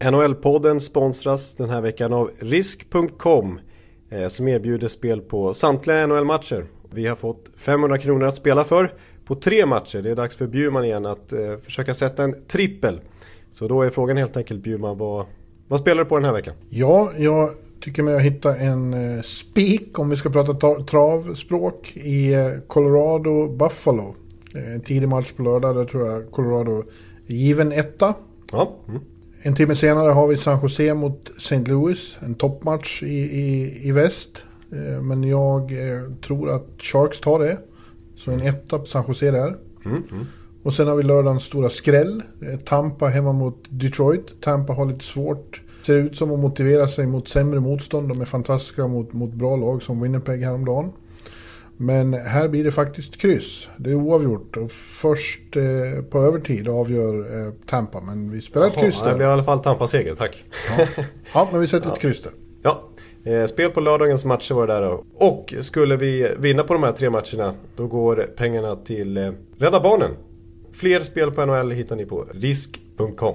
NHL-podden sponsras den här veckan av Risk.com eh, som erbjuder spel på samtliga NHL-matcher. Vi har fått 500 kronor att spela för på tre matcher. Det är dags för Bjurman igen att eh, försöka sätta en trippel. Så då är frågan helt enkelt Bjurman, vad, vad spelar du på den här veckan? Ja, jag tycker mig ha hittat en eh, spik om vi ska prata tra travspråk i Colorado Buffalo. Eh, en tidig match på lördag, där tror jag Colorado är given etta. Ja. Mm. En timme senare har vi San Jose mot St. Louis, en toppmatch i, i, i väst. Eh, men jag eh, tror att Sharks tar det. Så en etta på San Jose där. Mm. Mm. Och sen har vi lördagens stora skräll. Eh, Tampa hemma mot Detroit. Tampa har lite svårt. Ser ut som att motivera sig mot sämre motstånd. De är fantastiska mot, mot bra lag som Winnipeg häromdagen. Men här blir det faktiskt kryss. Det är oavgjort. Och först eh, på övertid avgör eh, Tampa. Men vi spelar ett Jaha, kryss Det där. blir i alla fall Tampa-seger, tack. Ja. ja, men vi sätter ett kryss där. Ja, eh, spel på lördagens matcher var det där då. Och skulle vi vinna på de här tre matcherna då går pengarna till eh, Rädda Barnen. Fler spel på NHL hittar ni på risk.com.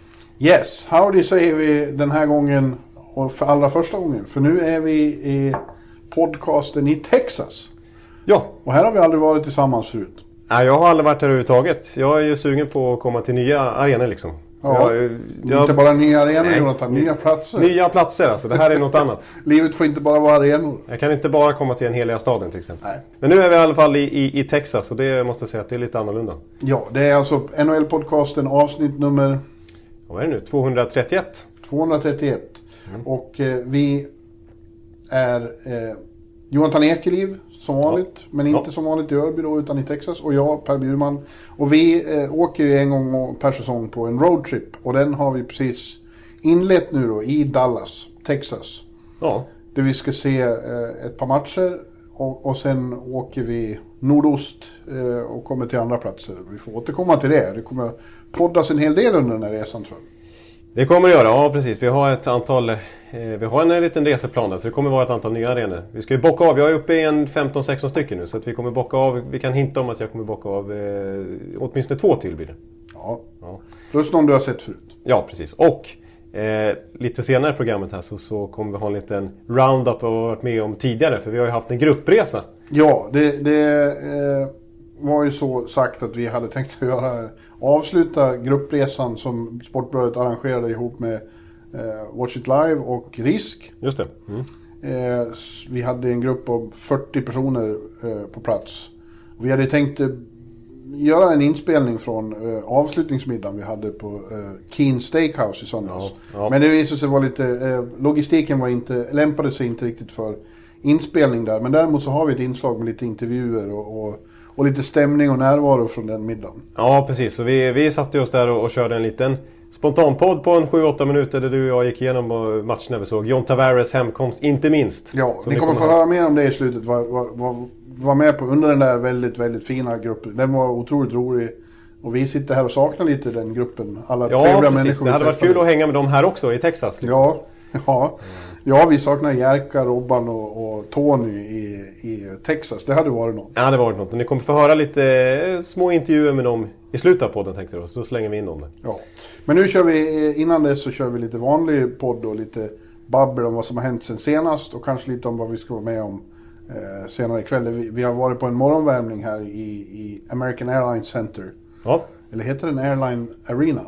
Yes, howdy säger vi den här gången och för allra första gången. För nu är vi i podcasten i Texas. Ja, Och här har vi aldrig varit tillsammans förut. Nej, jag har aldrig varit här överhuvudtaget. Jag är ju sugen på att komma till nya arenor liksom. Ja, jag, jag, Inte bara nya arenor Nej. Jonathan, nya platser. Nya platser alltså, det här är något annat. Livet får inte bara vara arenor. Jag kan inte bara komma till den heliga staden till exempel. Nej. Men nu är vi i alla fall i, i, i Texas och det måste jag säga att det är lite annorlunda. Ja, det är alltså NHL-podcasten avsnitt nummer Vad är det nu? 231? 231. Och eh, vi är eh, Jonathan Ekeliv som vanligt. Men inte Ja. som vanligt i Örby då, utan i Texas. Och jag, Per Bjurman. Och vi eh, åker ju en gång per säsong på en roadtrip. Och den har vi precis inlett nu då i Dallas, Texas. Ja. Där vi ska se eh, ett par matcher. Och, och sen åker vi nordost eh, och kommer till andra platser. Vi får återkomma till det. Det kommer poddas en hel del under den här resan tror jag. Det kommer det göra, ja precis. Vi har ett antal... Eh, vi har en liten reseplan där så det kommer vara ett antal nya arenor. Vi ska ju bocka av, jag är uppe i en 15-16 stycken nu så att vi kommer bocka av, vi kan hinta om att jag kommer bocka av eh, åtminstone två till blir det. Ja. Ja. Plus någon du har sett förut. Ja, precis. Och eh, lite senare i programmet här så, så kommer vi ha en liten roundup av vad vi har varit med om tidigare. För vi har ju haft en gruppresa. Ja, det, det eh, var ju så sagt att vi hade tänkt att göra, avsluta gruppresan som Sportbladet arrangerade ihop med eh, Watch It Live och Risk. Just det. Mm. Eh, vi hade en grupp om 40 personer eh, på plats. Vi hade tänkt eh, göra en inspelning från eh, avslutningsmiddagen vi hade på eh, Keen Steakhouse i söndags. Ja, ja. Men det visade sig vara lite, eh, logistiken var inte, lämpade sig inte riktigt för inspelning där. Men däremot så har vi ett inslag med lite intervjuer och, och, och lite stämning och närvaro från den middagen. Ja, precis. Så vi, vi satte oss där och, och körde en liten spontanpodd på en 7-8 minuter där du och jag gick igenom matcherna vi såg. John Tavares hemkomst, inte minst. Ja, ni kommer få höra mer om det i slutet. Var, var, var, var med på under den där väldigt, väldigt fina gruppen. Den var otroligt rolig. Och vi sitter här och saknar lite den gruppen. Alla Ja, trevliga precis. människor Det vi hade varit kul att hänga med dem här också i Texas. liksom. Ja, ja. Ja, vi saknar Jerka, Robban och, och Tony i, i Texas. Det hade varit något. Ja, det var något. Ni kommer få höra lite eh, små intervjuer med dem i slutet av podden tänkte jag. Så då slänger vi in dem. Ja. Men nu kör vi, eh, innan dess så kör vi lite vanlig podd och lite babbel om vad som har hänt sen senast. Och kanske lite om vad vi ska vara med om eh, senare ikväll. Vi, vi har varit på en morgonvärmning här i, i American Airlines Center. Ja. Eller heter den Airline Arena?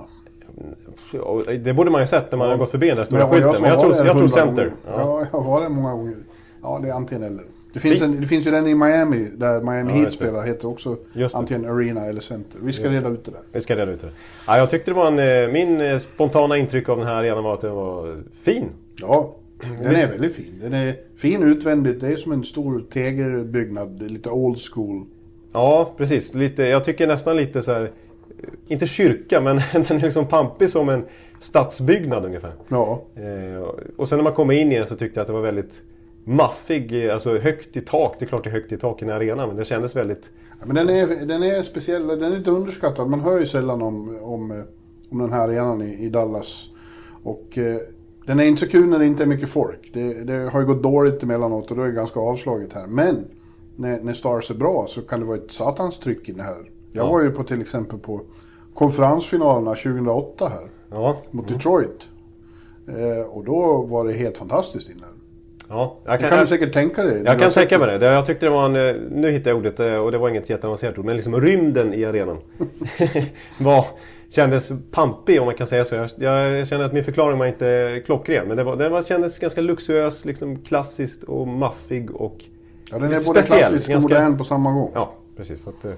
Ja, Det borde man ju sett när man har gått förbi den där stora jag- skylten. Men jag tror, jag tror Center. Ja. Ja, jag har varit många gånger. Ja, det är antingen eller. Det finns, en, det finns ju den i Miami, där Miami Ja, Heat spelar, heter också antingen Arena eller Center. Vi ska reda ut det där. Vi ska reda ut det. Ja, jag tyckte det var en... eh, Min eh, spontana intryck av den här arenan var att den var fin. Ja, den är väldigt fin. Den är fin utvändigt. Det är som en stor tegelbyggnad, lite old school. Ja, precis. Lite, jag tycker nästan lite så här... Inte kyrka, men den är liksom pampig som en stadsbyggnad ungefär. Ja. Eh, och sen när man kommer in i den så tyckte jag att det var väldigt maffig, alltså högt i tak. Det är klart det är högt i tak i en arena, men det kändes väldigt... Ja, Men den är, den är speciell, den är lite underskattad. Man hör ju sällan om, om, eh, om den här arenan i, i Dallas. Och eh, den är inte så kul när det inte är mycket folk. Det, det har ju gått dåligt emellanåt och då är det ganska avslaget här. Men när, när Stars är bra så kan det vara ett satans tryck in här. Jag Ja. var ju på till exempel på konferensfinalerna 2008 här. Ja, Mot Detroit. Eh, och då var det helt fantastiskt inne. ja. Det kan du säkert tänka dig. Jag kan tänka mig det. Jag tyckte det var en, eh, nu hittade jag ordet eh, och det var inget jätteavancerat ord, men liksom rymden i arenan. var, kändes pampig om man kan säga så. Jag, jag känner att min förklaring var inte klockren, men det, var, det var, kändes ganska luxuös, liksom klassiskt och maffig och Ja, den är både speciell. klassisk och Ganska- modern på samma gång. Ja, precis. Så att, eh,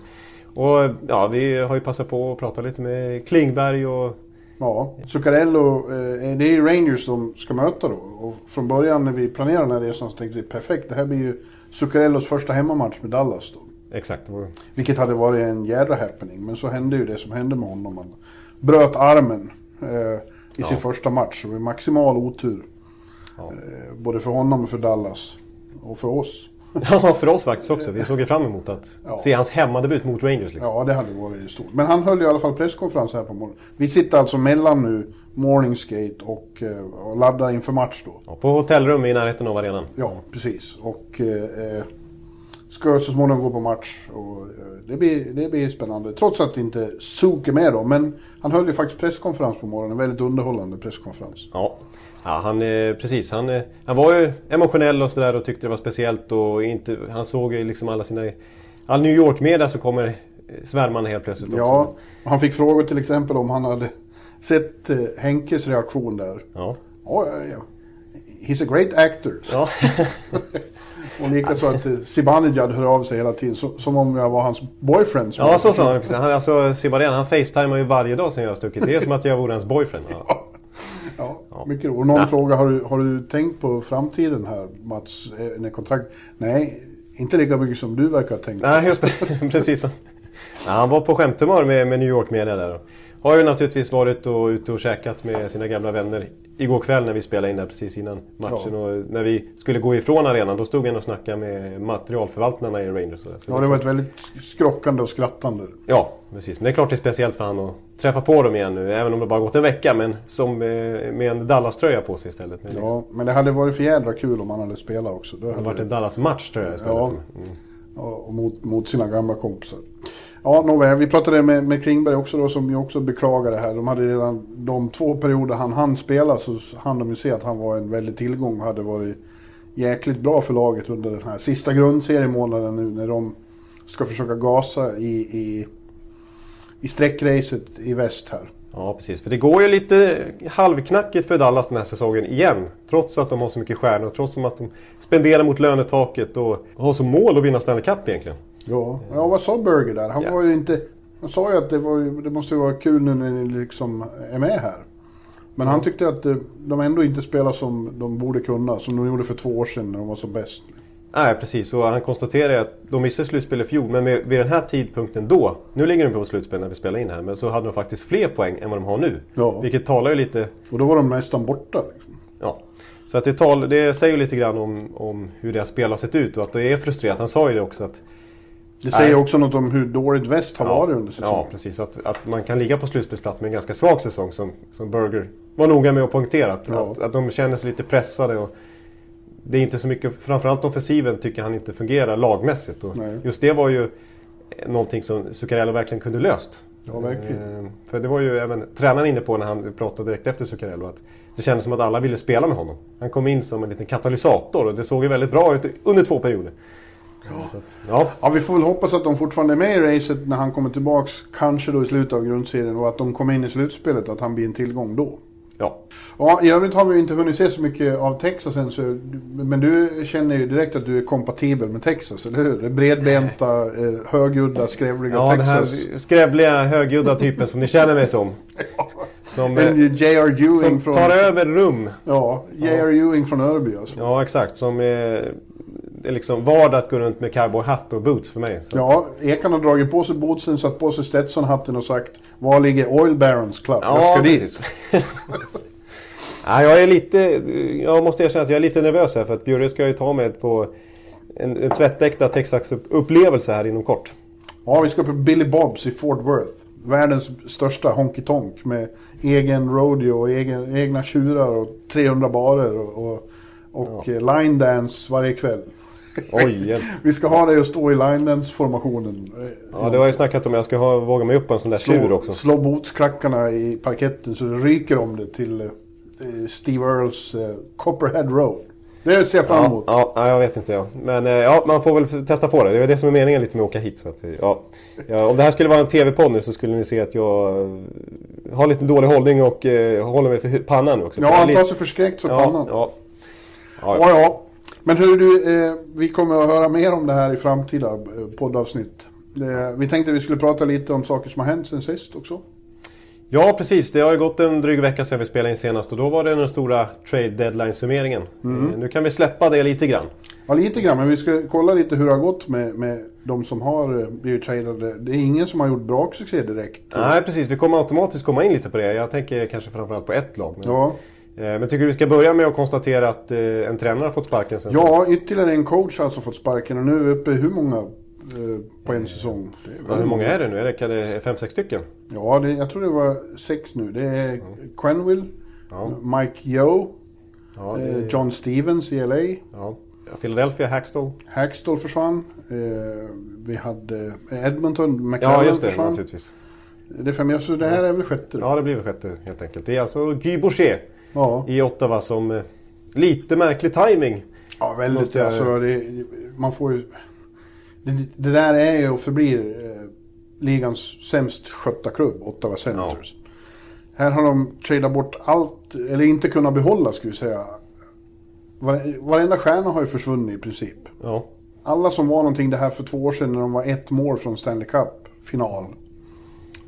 och ja, vi har ju passat på att prata lite med Klingberg och Ja, Zuccarello, eh, det är Rangers de ska möta då. Och från början när vi planerade den här resan så tänkte vi perfekt, det här blir ju Zuccarellos första hemmamatch med Dallas då. exakt. Vilket hade varit en jädra happening. Men så hände ju det som hände med honom. Han bröt armen eh, i sin första match. Så det var maximal otur. Ja. Eh, både för honom och för Dallas. Och för oss. Ja, för oss faktiskt också. Vi såg ju fram emot att Ja. se hans hemmadebut mot Rangers. Liksom. Ja, det hade varit stort. Men han höll i alla fall presskonferens här på morgonen. Vi sitter alltså mellan nu Morningsgate och, eh, och laddar inför match då. Ja, på hotellrum i närheten av arenan. Ja, precis. Och eh, eh, ska så småningom gå på match. Och, eh, det, blir, det blir spännande. Trots att inte Zook är med då. Men han höll ju faktiskt presskonferens på morgonen. En väldigt underhållande presskonferens. Ja, ja han, precis. Han, han var ju emotionell och sådär och tyckte det var speciellt. Och inte, han såg ju liksom alla sina... All New York-media så kommer svärmarna helt plötsligt också. Ja, han fick frågor till exempel om han hade sett eh, Henkes reaktion där. Ja. Ja, ja, ja. He's a great actor. ja. Och likaså att eh, Zibanejad hör av sig hela tiden. Som om jag var hans boyfriend. ja, så sa han. precis. han alltså, Sibarian, han facetimar ju varje dag sen jag har stuckit. Det är som att jag vore hans boyfriend. Ja. Ja, mycket roligt. Och någon fråga, har du, har du tänkt på framtiden här Mats? Eh, När kontrakt... Nej, inte lika mycket som du verkar ha tänkt. Nej, just det. Precis. Ja, han var på skämthumör med, med New York-media där. Har ju naturligtvis varit och, ute och käkat med sina gamla vänner igår kväll när vi spelade in där precis innan matchen. Ja. Och när vi skulle gå ifrån arenan då stod han och snackade med materialförvaltarna i Rangers. Så Ja, det var ett väldigt skrockande och skrattande. Ja, precis. Men det är klart det är speciellt för han att träffa på dem igen nu. Även om det bara gått en vecka. Men som eh, med en Dallas-tröja på sig istället. Det liksom, Ja, men det hade varit för jädra kul om han hade spelat också. Då det har hade varit en det, Dallas-match-tröja istället. Ja. Mm. ja, och mot, mot sina gamla kompisar. Ja, nåväl. Vi pratade med, med Klingberg också då, som ju också beklagar det här. De hade redan de två perioder han hann spela så hann de ju se att han var en väldig tillgång och hade varit jäkligt bra för laget under den här sista grundseriemånaden nu när de ska försöka gasa i, i, i sträckracet i väst här. Ja, precis. För det går ju lite halvknackigt för Dallas den här säsongen igen. Trots att de har så mycket stjärnor. Trots att de spenderar mot lönetaket och har som mål att vinna Stanley Cup egentligen. Ja, ja vad sa Berger där? Han Ja. var ju inte... Han sa ju att det, var, det måste vara kul nu när ni liksom är med här. Men han tyckte att eh, de ändå inte spelar som de borde kunna. Som de gjorde för två år sedan när de var som bäst. Nej, precis. Och han konstaterar att de missade slutspel i fjol. Men med, vid den här tidpunkten då. Nu ligger de på slutspel när vi spelar in här. Men så hade de faktiskt fler poäng än vad de har nu. Ja. Vilket talar ju lite... Och då var de nästan borta. Liksom. Ja. Så att det, tal, det säger ju lite grann om, om hur deras spel har sett ut och att det är frustrerat. Han sa ju det också att Det säger Nej. också något om hur dåligt väst har varit under säsongen. Ja, precis. Att, att man kan ligga på slutspelsplats med en ganska svag säsong som, som Burger var noga med att poängtera. Att, Ja. att, att de känner sig lite pressade. Och det är inte så mycket, framförallt offensiven tycker han inte fungerar lagmässigt. Och Nej. just det var ju någonting som Zuccarello verkligen kunde löst. Ja, verkligen. Eh, För det var ju även tränaren inne på när han pratade direkt efter Zuccarello. Att det kändes som att alla ville spela med honom. Han kom in som en liten katalysator och det såg ju väldigt bra ut under två perioder. Så att, ja. Ja, vi får väl hoppas att de fortfarande är med i racet när han kommer tillbaks. Kanske då i slutet av grundserien och att de kommer in i slutspelet att han blir en tillgång då. ja. Ja, i övrigt har vi inte hunnit se så mycket av Texas än. Så, men du känner ju direkt att du är kompatibel med Texas, eller hur? Det bredbenta, eh, högljudda, skrävliga Ja, den här Texas. skrävliga, högljudda typen som ni känner mig som. Som, eh, J.R. Ewing som från... tar över rum. Ja, J.R. Ewing från Örby alltså. Ja, exakt. Som är liksom vardag att gå runt med cowboyhatt och boots för mig. Så. Ja, Ekan har dragit på sig bootsen, satt på sig Stetson-hatten och sagt Var ligger Oil Barons Club? jag ska dit. ja, jag är lite... Jag måste erkänna att jag är lite nervös här för att Bjurre ska ju ta mig på en, en tvättäkta Texas-upplevelse här inom kort. Ja, vi ska på Billy Bobs i Fort Worth. Världens största honky tonk med egen rodeo och egen, egna tjurar och 300 barer och, och, och ja. line dance varje kväll. Oj, vi ska ha dig att stå i line dance formationen. Ja, det har jag snackat om. Jag ska ha, våga mig upp på en sån där tjur också. Slå botsklackarna i parketten så det ryker om det till eh, Steve Earls uh, Copperhead Road. Det ser jag fram emot. Ja, ja, jag vet inte jag. Men eh, ja, man får väl testa på det. Det är det som är meningen lite med att åka hit. Så att, ja. Ja, om det här skulle vara en TV-podd nu så skulle ni se att jag eh, har lite dålig hållning och uh, håller mig för pannan också. Ja, han tar sig förskräckt för pannan. Ja, ja. ja, ja. Men hur du, eh, vi kommer att höra mer om det här i framtida poddavsnitt. Eh, vi tänkte att vi skulle prata lite om saker som har hänt sen sist också. Ja, precis. Det har ju gått en dryg vecka sedan vi spelade in senast och då var det den stora trade deadline-summeringen. Mm. Nu kan vi släppa det lite grann. Ja, lite grann. Men vi ska kolla lite hur det har gått med, med de som har eh, blivit tradade. Det är ingen som har gjort bra succé direkt. Nej, precis. Vi kommer automatiskt komma in lite på det. Jag tänker kanske framförallt på ett lag. Men... Ja. Eh, men tycker du vi ska börja med att konstatera att eh, en tränare har fått sparken sen Ja, ytterligare en coach har alltså fått sparken och nu är vi uppe i hur många på en säsong? Ja, hur många är det nu? Är det, kan det fem, sex stycken? Ja, det, jag tror det var sex nu. Det är mm. Quenville, ja. Mike Yo, ja, det... John Stevens i LA. Ja. Philadelphia, Hackstall. Hackstall försvann. Eh, vi hade Edmonton, McLaren Ja, just det. Försvann. Naturligtvis. Det är fem, så det här är väl sjätte? Ja, det blir väl sjätte helt enkelt. Det är alltså Guy Boucher ja. i Ottawa som... Eh, lite märklig timing. Ja, väldigt. Alltså, det, man får ju... Det, det, där är ju och förblir eh, ligans sämst skötta klubb, Ottawa Senators. Ja. Här har de tradat bort allt, eller inte kunnat behålla ska vi säga. varenda stjärna har ju försvunnit i princip. Ja. Alla som var någonting det här för två år sedan när de var ett mål från Stanley Cup-final.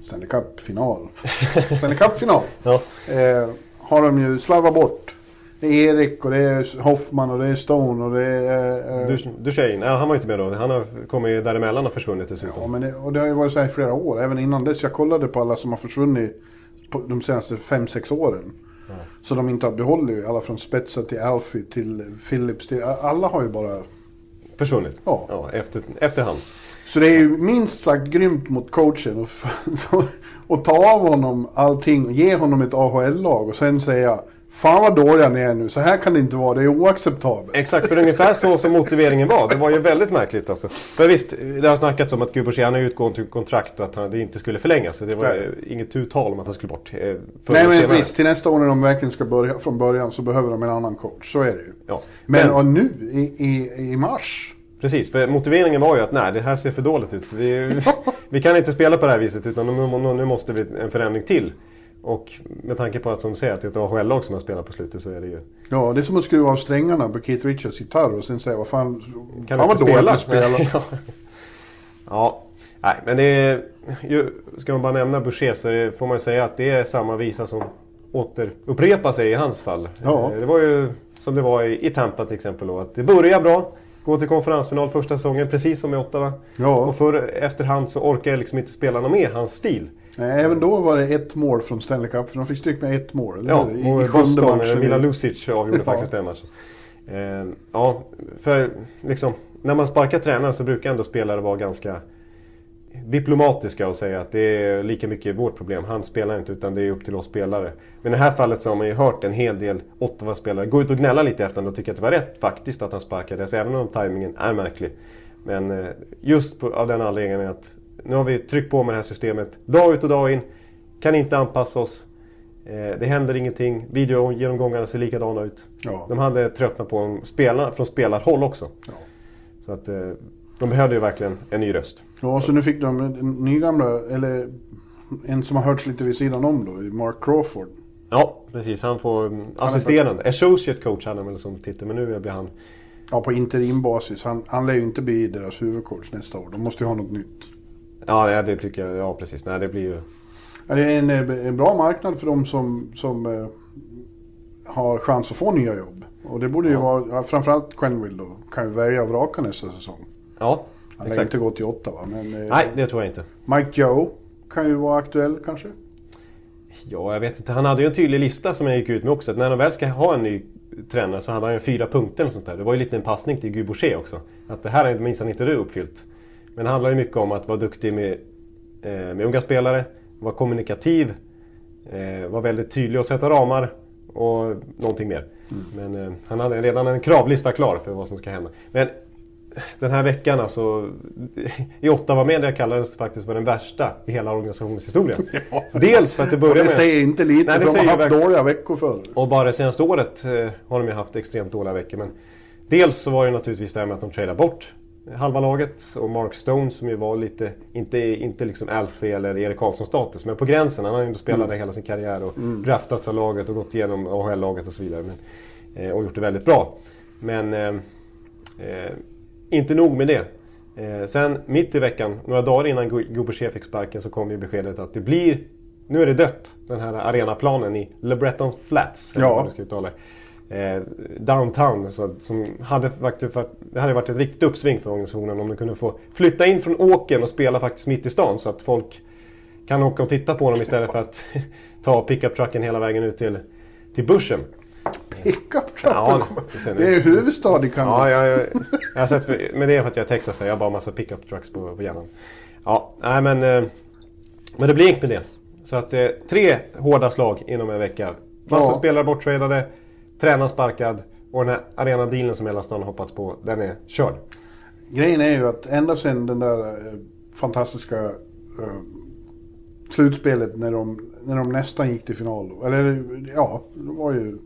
Stanley Cup-final. Stanley Cup-final. Ja. Eh, har de ju slarvat bort. Det är Erik och det är Hoffman och det är Stone och det är... Eh, Duchene, ja, han var inte med då. Han har kommit däremellan och försvunnit dessutom. Ja, men det, och det har ju varit så här i flera år. Även innan dess. Jag kollade på alla som har försvunnit på de senaste 5-6 åren. Ja. Så de inte har behållit alla från Spetsa till Alfie till Philips. Till, alla har ju bara... Försvunnit? Ja. ja efter, efterhand. Så det är ju minst sagt grymt mot coachen att ta av honom allting och ge honom ett AHL-lag och sen säga Fan vad dåliga ni är nu, så här kan det inte vara, det är oacceptabelt. Exakt, för ungefär så som motiveringen var. Det var ju väldigt märkligt alltså. För visst, det har snackats om att Guborsén har utgående kontrakt och att han, det inte skulle förlängas. Så det var Nej. inget tal om att han skulle bort. Eh, Nej men visst, till nästa år när de verkligen ska börja från början så behöver de en annan coach. Så är det ju. Ja. Men, men nu i, i, i mars Precis, för motiveringen var ju att nej, det här ser för dåligt ut. Vi, vi kan inte spela på det här viset utan nu, nu måste vi en förändring till. Och med tanke på att som säger att det är ett AHL-lag som har spelat på slutet så är det ju... Ja, det är som att skruva av strängarna på Keith Richards gitarr och sen säga vad fan... Kan fan vad dåligt du spelar. ja. ja, nej men det är... Ju, ska man bara nämna Boucher så får man ju säga att det är samma visa som återupprepar sig i hans fall. Ja. Det var ju som det var i, i Tampa till exempel då, att det börjar bra. Gå till konferensfinal första säsongen, precis som i Ottawa. Ja. Och för efterhand så orkar jag liksom inte spela någon mer hans stil. Nej, även då var det ett mål från Stanley Cup, för de fick stryk med ett mål. Eller? Ja, I, och Boston, matchen. Mila Lucic avgjorde faktiskt den matchen. Eh, ja, för liksom, när man sparkar tränare så brukar ändå spelare vara ganska diplomatiska och säga att det är lika mycket vårt problem. Han spelar inte utan det är upp till oss spelare. Men i det här fallet så har man ju hört en hel del Ottawa-spelare gå ut och gnälla lite efter och tycka att det var rätt faktiskt att han sparkades. Även om tajmingen är märklig. Men eh, just på, av den anledningen att nu har vi tryckt på med det här systemet dag ut och dag in. Kan inte anpassa oss. Eh, det händer ingenting. Videogenomgångarna ser likadana ut. Ja. De hade tröttnat på en spelare, från spelarhåll också. Ja. Så att eh, de behövde ju verkligen en ny röst. Ja, så nu fick de en ny gamla, eller en som har hörts lite vid sidan om då, Mark Crawford. Ja, precis. Han får assisterande. Associate coach hade han väl som titel, men nu blir han... Ja, på interimbasis. Han, han lär ju inte bli deras huvudcoach nästa år. De måste ju ha något nytt. Ja, det tycker jag. Ja, precis. Nej, det blir ju... Ja, det är en, en bra marknad för de som, som eh, har chans att få nya jobb. Och det borde ju vara, ja, framförallt Quenville då, kan ju välja och vraka nästa säsong. Ja, Han exakt. inte gå till Ottawa. Men eh, Nej, det tror jag inte. Mike Joe kan ju vara aktuell kanske. Ja, jag vet inte. Han hade ju en tydlig lista som jag gick ut med också. Att när de väl ska ha en ny tränare så hade han ju fyra punkter och sånt där. Det var ju lite en passning till Guy också. Att det här är minsann inte du uppfyllt. Men det handlar ju mycket om att vara duktig med, eh, med unga spelare, vara kommunikativ, eh, vara väldigt tydlig och sätta ramar och någonting mer. Men eh, han hade redan en kravlista klar för vad som ska hända. Men den här veckan alltså, i Ottawa Media kallades det faktiskt för den värsta i hela organisationens historia. Dels för att det började det med... säger inte lite Nej, det för de har haft dåliga veckor förr. Och bara det senaste året eh, har de ju haft extremt dåliga veckor. Men dels så var det naturligtvis det här med att de tradade bort halva laget. Och Mark Stone som ju var lite, inte, inte liksom Alfie eller Erik Karlsson status, men på gränsen. Han har ju ändå spelat där hela sin karriär och draftats av laget och gått igenom AHL-laget och så vidare. Men, eh, och gjort det väldigt bra. Men eh, eh, inte nog med det. Eh, sen mitt i veckan, några dagar innan Gu- Guberché fick sparken så kom ju beskedet att det blir nu är det dött, den här arenaplanen i Le Breton Flats. Ja. man ska uttala eh, Downtown. Så, som hade faktiskt, varit- det hade varit ett riktigt uppsving för organisationen om de kunde få flytta in från åkern och spela faktiskt mitt i stan. Så att folk kan åka och titta på dem istället för att ta pickup-trucken hela vägen ut till, till börsen. Pickup Ja, Det är ju huvudstad i Kanada. Ja, jag, jag, jag har sett, men det är för att jag är texasare. Jag har bara massa pickup trucks på, på hjärnan. Ja, nej men... eh, Men det blir inget med det. Så att eh, tre hårda slag inom en vecka. Massa Ja. spelare borttradade, tränaren sparkad och den här arenadealen som hela stan hoppats på, den är körd. Grejen är ju att ända sedan den där eh, fantastiska eh, slutspelet när de, när de nästan gick till final. Eller ja, det var ju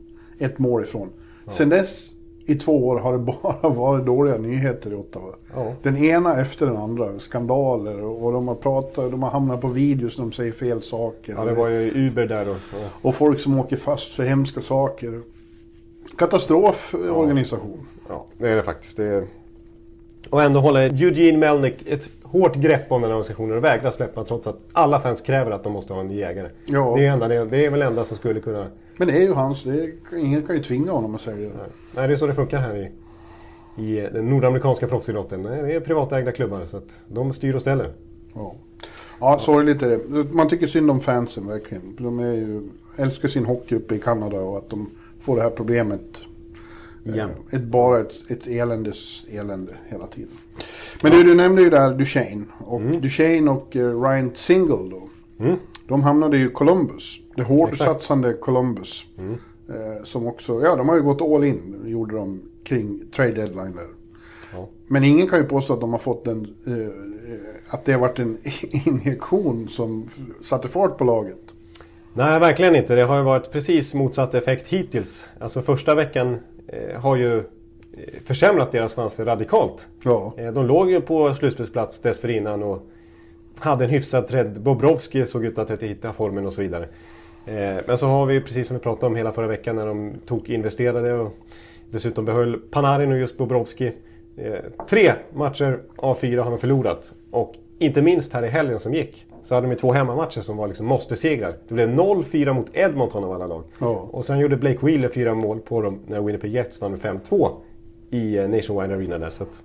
ett mål ifrån. Sen dess i två år har det bara varit dåliga nyheter i Ottawa. Ja. Den ena efter den andra. Skandaler och, och de har pratat, de har hamnat på videos när de säger fel saker. Ja, det var ju Uber där då. Ja. Och folk som åker fast för hemska saker. Katastroforganisation. Ja, det är det faktiskt. Det är... Och ändå håller Eugene Melnick ett hårt grepp om den här organisationen och vägrar släppa trots att alla fans kräver att de måste ha en ny ägare. Ja. Det, är enda, det, är väl enda som skulle kunna... Men det är ju hans, det är, ingen kan ju tvinga honom att det. Nej, Nej, det är så det funkar här i, i den nordamerikanska proffsidrotten. Det är privatägda klubbar så att de styr och ställer. Ja, ja sorgligt är det. Man tycker synd om fansen verkligen. De är ju, älskar sin hockey uppe i Kanada och att de får det här problemet. Igen. Eh, Ett, bara ett, ett eländes elände hela tiden. Men du, du nämnde ju där Duchene. Och Duchene och eh, Ryan Single då. Mm. De hamnade ju i Columbus. Det hårdsatsande Columbus. Eh, som också, ja de har ju gått all in, gjorde de kring trade deadline där. Ja. Men ingen kan ju påstå att de har fått en, eh, att det har varit en injektion som satte fart på laget. Nej, verkligen inte. Det har ju varit precis motsatt effekt hittills. Alltså första veckan eh, har ju försämrat deras chanser radikalt. Ja. Eh, de låg ju på slutspelsplats dessförinnan och hade en hyfsad trädd. Bobrovski såg ut att hitta formen och så vidare. Eh, men så har vi, precis som vi pratade om hela förra veckan, när de tog investerade och dessutom behöll Panarin och just Bobrovski. Eh, tre matcher av fyra har de förlorat. Och inte minst här i helgen som gick så hade de två hemmamatcher som var liksom måste-segrar. Det blev 0-4 mot Edmonton av alla lag. Ja. Och sen gjorde Blake Wheeler fyra mål på dem när Winnipeg Jets vann med 5-2 i eh, Nationwide Arena där. Så att,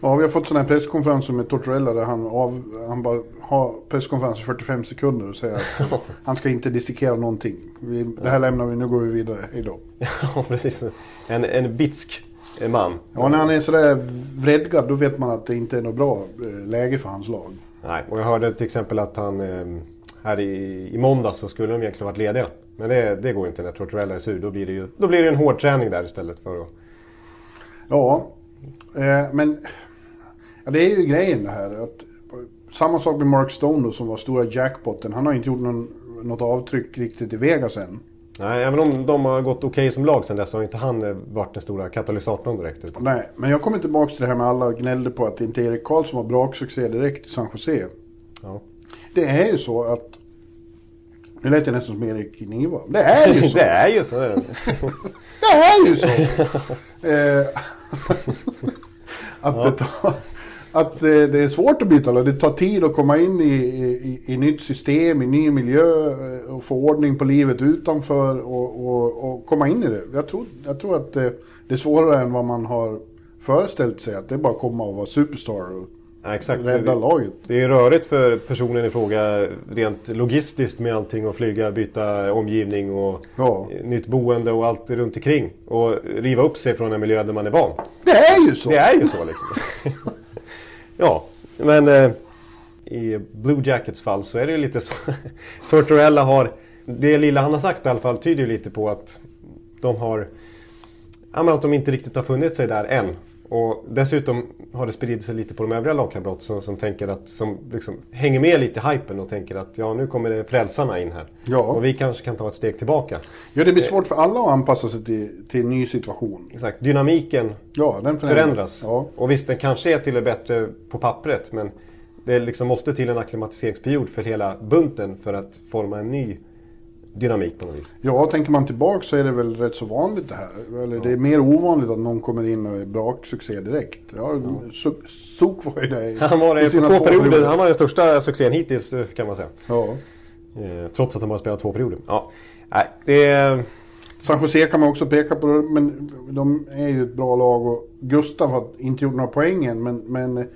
ja, vi har fått sådana här presskonferenser med Tortorella där han, av, han bara har presskonferens i 45 sekunder och säger att han ska inte dissekera någonting. Vi, det här lämnar vi, nu går vi vidare, hejdå. ja, precis. En, en bitsk man. Ja, när han är sådär vredgad då vet man att det inte är något bra eh, läge för hans lag. Nej, och jag hörde till exempel att han eh, här i, i måndags så skulle de egentligen varit lediga. Men det, det går inte när Tortorella är sur. Då blir det ju då blir det en hård träning där istället för att... Ja, eh, men ja, det är ju grejen det här. Att, samma sak med Mark Stone då, som var stora jackpotten. Han har inte gjort någon, något avtryck riktigt i Vegas än. Nej, även om de har gått okej som lag sen dess så har inte han eh, varit den stora katalysatorn direkt. Utan, Nej, men jag kommer tillbaka till det här med alla gnällde på att inte Erik Karlsson var braksuccé direkt i San Jose. ja. Det är ju så att... Nu lät jag nästan som Erik Niva. Det är ju så. det är ju så. det. Är ju så. Eh, att det tar, att det, det är svårt att byta lag. Det tar tid att komma in i, i, i nytt system, i ny miljö eh, och få ordning på livet utanför och, och, och komma in i det. Jag tror, jag tror att det, det är svårare än vad man har föreställt sig. Att det är bara att komma och vara superstar Ja, exakt. rädda laget. Det är rörigt för personen i fråga rent logistiskt med allting och flyga, byta omgivning och Ja. nytt boende och allt runt omkring. Och riva upp sig från en miljö där man är van. Det är ju så! Det är ju så liksom. ja, men eh, i Blue Jackets fall så är det ju lite så. Tortorella har, det lilla han har sagt i alla fall tyder ju lite på att de har, ja att de inte riktigt har funnit sig där än. Och dessutom har det spridit sig lite på de övriga lagkamrater som, som tänker att, som liksom hänger med lite i hypen och tänker att ja nu kommer det frälsarna in här. Ja. Och vi kanske kan ta ett steg tillbaka. Ja, det blir svårt för alla att anpassa sig till, till en ny situation. Exakt, dynamiken Ja, den förändras. Ja, Och visst, den kanske är till och bättre på pappret. Men det liksom måste till en akklimatiseringsperiod för hela bunten för att forma en ny dynamik på något vis. ja, tänker man tillbaka så är det väl rätt så vanligt det här. Eller det är mer ovanligt att någon kommer in och är braksuccé direkt. Ja, Su- Suk var ju det Han var i det på två perioder. Han var den största succén hittills kan man säga. Ja. Eh, trots att han bara spelat två perioder. Ja. Nej, det. San Jose kan man också peka på, men de är ju ett bra lag och Gustav har inte gjort några poäng än, men, men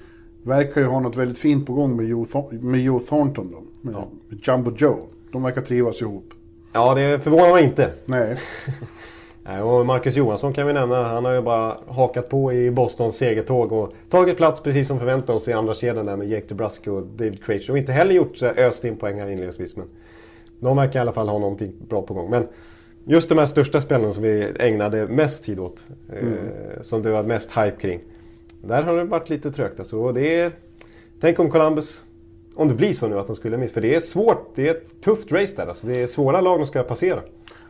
verkar ju ha något väldigt fint på gång med Joe, med Joe Thornton då. Med, Ja. med Jumbo Joe. De verkar trivas ihop. Ja, det förvånar mig inte. Nej, och Marcus Johansson kan vi nämna. Han har ju bara hakat på i Bostons segertåg och tagit plats precis som förväntat oss i andra kedjan där med Jake DeBrusque och David Krejci. Och inte heller gjort öst in poäng här inledningsvis. Men de verkar i alla fall ha någonting bra på gång. Men just de här största spelarna som vi ägnade mest tid åt. Eh, som det var mest hype kring. Där har det varit lite trögt alltså. Och det är, tänk om Columbus, om det blir så nu att de skulle missa. För det är svårt, det är ett tufft race där. Alltså. Det är svåra lag de ska passera.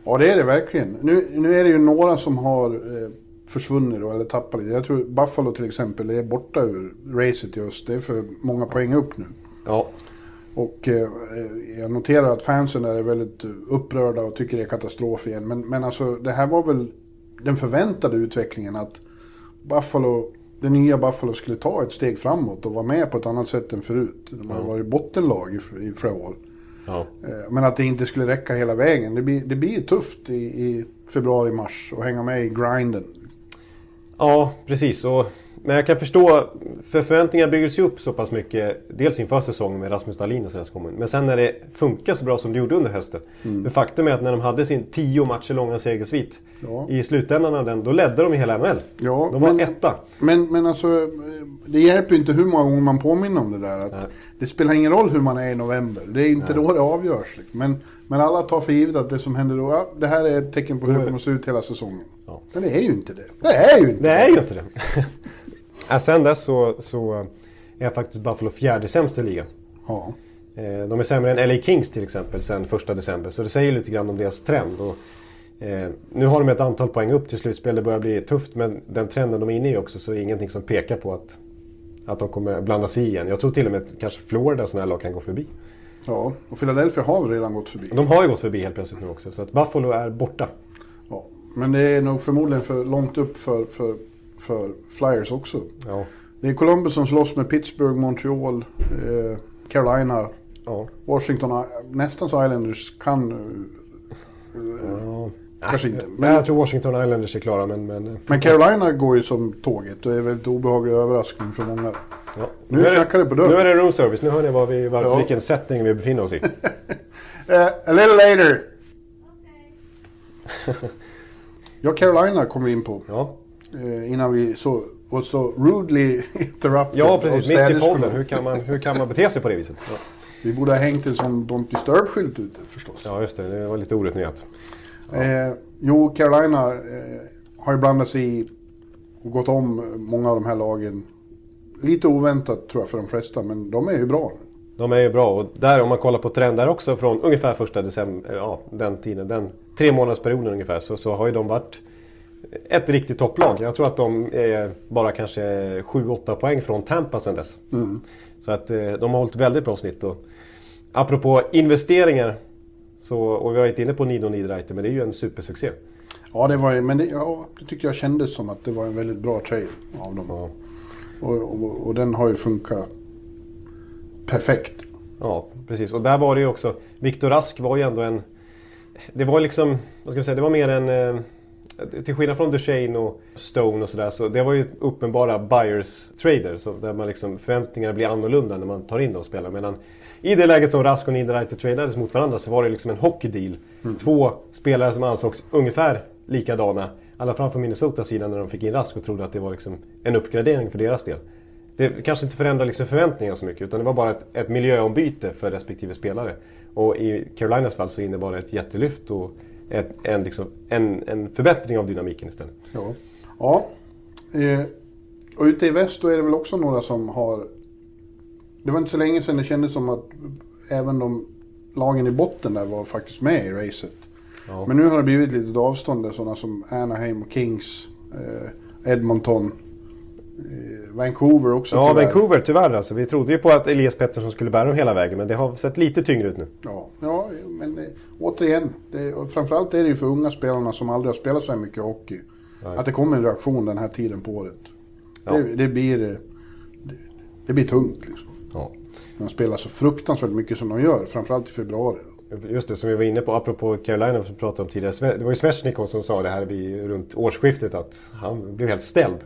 ja det är det verkligen. Nu, nu är det ju några som har eh, försvunnit då, eller tappat lite. Jag tror Buffalo till exempel är borta ur racet just. Det är för många poäng upp nu. Ja, Och eh, jag noterar att fansen där är väldigt upprörda och tycker det är katastrof igen. Men, men alltså det här var väl den förväntade utvecklingen att Buffalo, det nya Buffalo skulle ta ett steg framåt och vara med på ett annat sätt än förut. De har varit bottenlag i, i flera år. ja. Eh, Men att det inte skulle räcka hela vägen. Det blir, det blir tufft i, i februari, mars och hänga med i grinden. Ja, precis. Och, men jag kan förstå, för förväntningar byggdes ju upp så pass mycket. Dels inför säsongen med Rasmus Dahlin och sådär som. Men sen när det funkar så bra som det gjorde under hösten. Men faktum är att när de hade sin tio matcher långa segersvit. Ja. I slutändan av den, då ledde de i hela NHL. Ja, de var men- etta. Men, men alltså, det hjälper ju inte hur många gånger man påminner om det där. Att det spelar ingen roll hur man är i november. Det är inte då det avgörs. Liksom. Men, men alla tar för givet att det som händer då, ja, det här är ett tecken på hur det kommer att se ut hela säsongen. Ja. Men det är ju inte det. Det är ju inte Det är ju inte det. ja, sen dess så, så är faktiskt Buffalo fjärde sämst i ligan. Ja. Eh, De är sämre än LA Kings till exempel sen första december. Så det säger lite grann om deras trend. Och, eh, nu har de ett antal poäng upp till slutspel. Det börjar bli tufft men den trenden de är inne i också så är det ingenting som pekar på att, att de kommer blanda sig igen. Jag tror till och med att kanske Florida och sådana här lag kan gå förbi. ja, och Philadelphia har väl redan gått förbi. De har ju gått förbi helt plötsligt nu också. Så att Buffalo är borta. Ja. Men det är nog förmodligen för långt upp för, för, för Flyers också. Ja. Det är Columbus som slåss med Pittsburgh, Montreal, eh, Carolina, Ja. Washington. Nästan så Islanders kan... eh, ja. Kanske inte. Men jag tror Washington Islanders är klara men... men eh, men Carolina går ju som tåget och är väldigt obehaglig överraskning för många. ja. Nu är det- knackar det på dörren. Nu är det room service. Nu hör ni vad vi, var, Ja. vilken setting vi befinner oss i. Eh, a little later! ja, Carolina kommer vi in på. Ja, Eh, innan vi så, och så rudely interrupted ja precis. Mitt i podden. Hur kan, man, hur kan man bete sig på det viset? Ja. Vi borde ha hängt en sån Don't Disturb-skylt ute förstås. Ja, just det. Det var lite orutinerat. Eh, jo, Carolina eh, har ju blandat sig i och gått om många av de här lagen. Lite oväntat tror jag för de flesta, men de är ju bra. De är ju bra och där om man kollar på trender också från ungefär första december, ja den tiden, den tre månadsperioden ungefär så, så har ju de varit ett riktigt topplag. Jag tror att de är bara kanske 7-8 poäng från Tampa sedan dess. Så att eh, de har hållit väldigt bra snitt. Och apropå investeringar, så, och vi har varit inne på Nido Niederreiter, men det är ju en supersuccé. Ja, det var men det, ja, det tyckte jag kändes som att det var en väldigt bra trade av dem. Ja. Och, och, och den har ju funkat perfekt. Ja, precis. Och där var det ju också... Viktor Rask var ju ändå en... Det var liksom... Vad ska jag säga? Det var mer en... Till skillnad från Duchene och Stone och sådär så det var ju uppenbara buyers trader. Så där man liksom, förväntningarna blir annorlunda när man tar in de spelarna. Medan i det läget som Rask och Niederreiter tradades mot varandra så var det liksom en hockeydeal. Mm. Två spelare som ansågs ungefär likadana. Alla fall från Minnesotas sida när de fick in Rask och trodde att det var liksom en uppgradering för deras del. Det kanske inte förändrade liksom förväntningarna så mycket utan det var bara ett, ett miljöombyte för respektive spelare. Och i Carolinas fall så innebar det ett jättelyft och ett, en, liksom, en, en förbättring av dynamiken istället. Ja, ja. Eh, och ute i väst då är det väl också några som har... Det var inte så länge sedan det kändes som att även de lagen i botten där var faktiskt med i racet. Ja. Men nu har det blivit lite avstånd där sådana som Anaheim och Kings, eh, Edmonton, Vancouver också Ja, tyvärr. Vancouver tyvärr alltså. Vi trodde ju på att Elias Pettersson skulle bära dem hela vägen men det har sett lite tyngre ut nu. Ja, ja men det, återigen. Det, framförallt är det ju för unga spelarna som aldrig har spelat så här mycket hockey. Nej. Att det kommer en reaktion den här tiden på året. Ja. Det, det, blir, det, det blir tungt liksom. Ja. De spelar så fruktansvärt mycket som de gör, framförallt i februari. Just det, som vi var inne på, apropå Carolina som vi pratade om tidigare. Det var ju Svesjnikov som sa det här vid, runt årsskiftet att han blev helt ställd.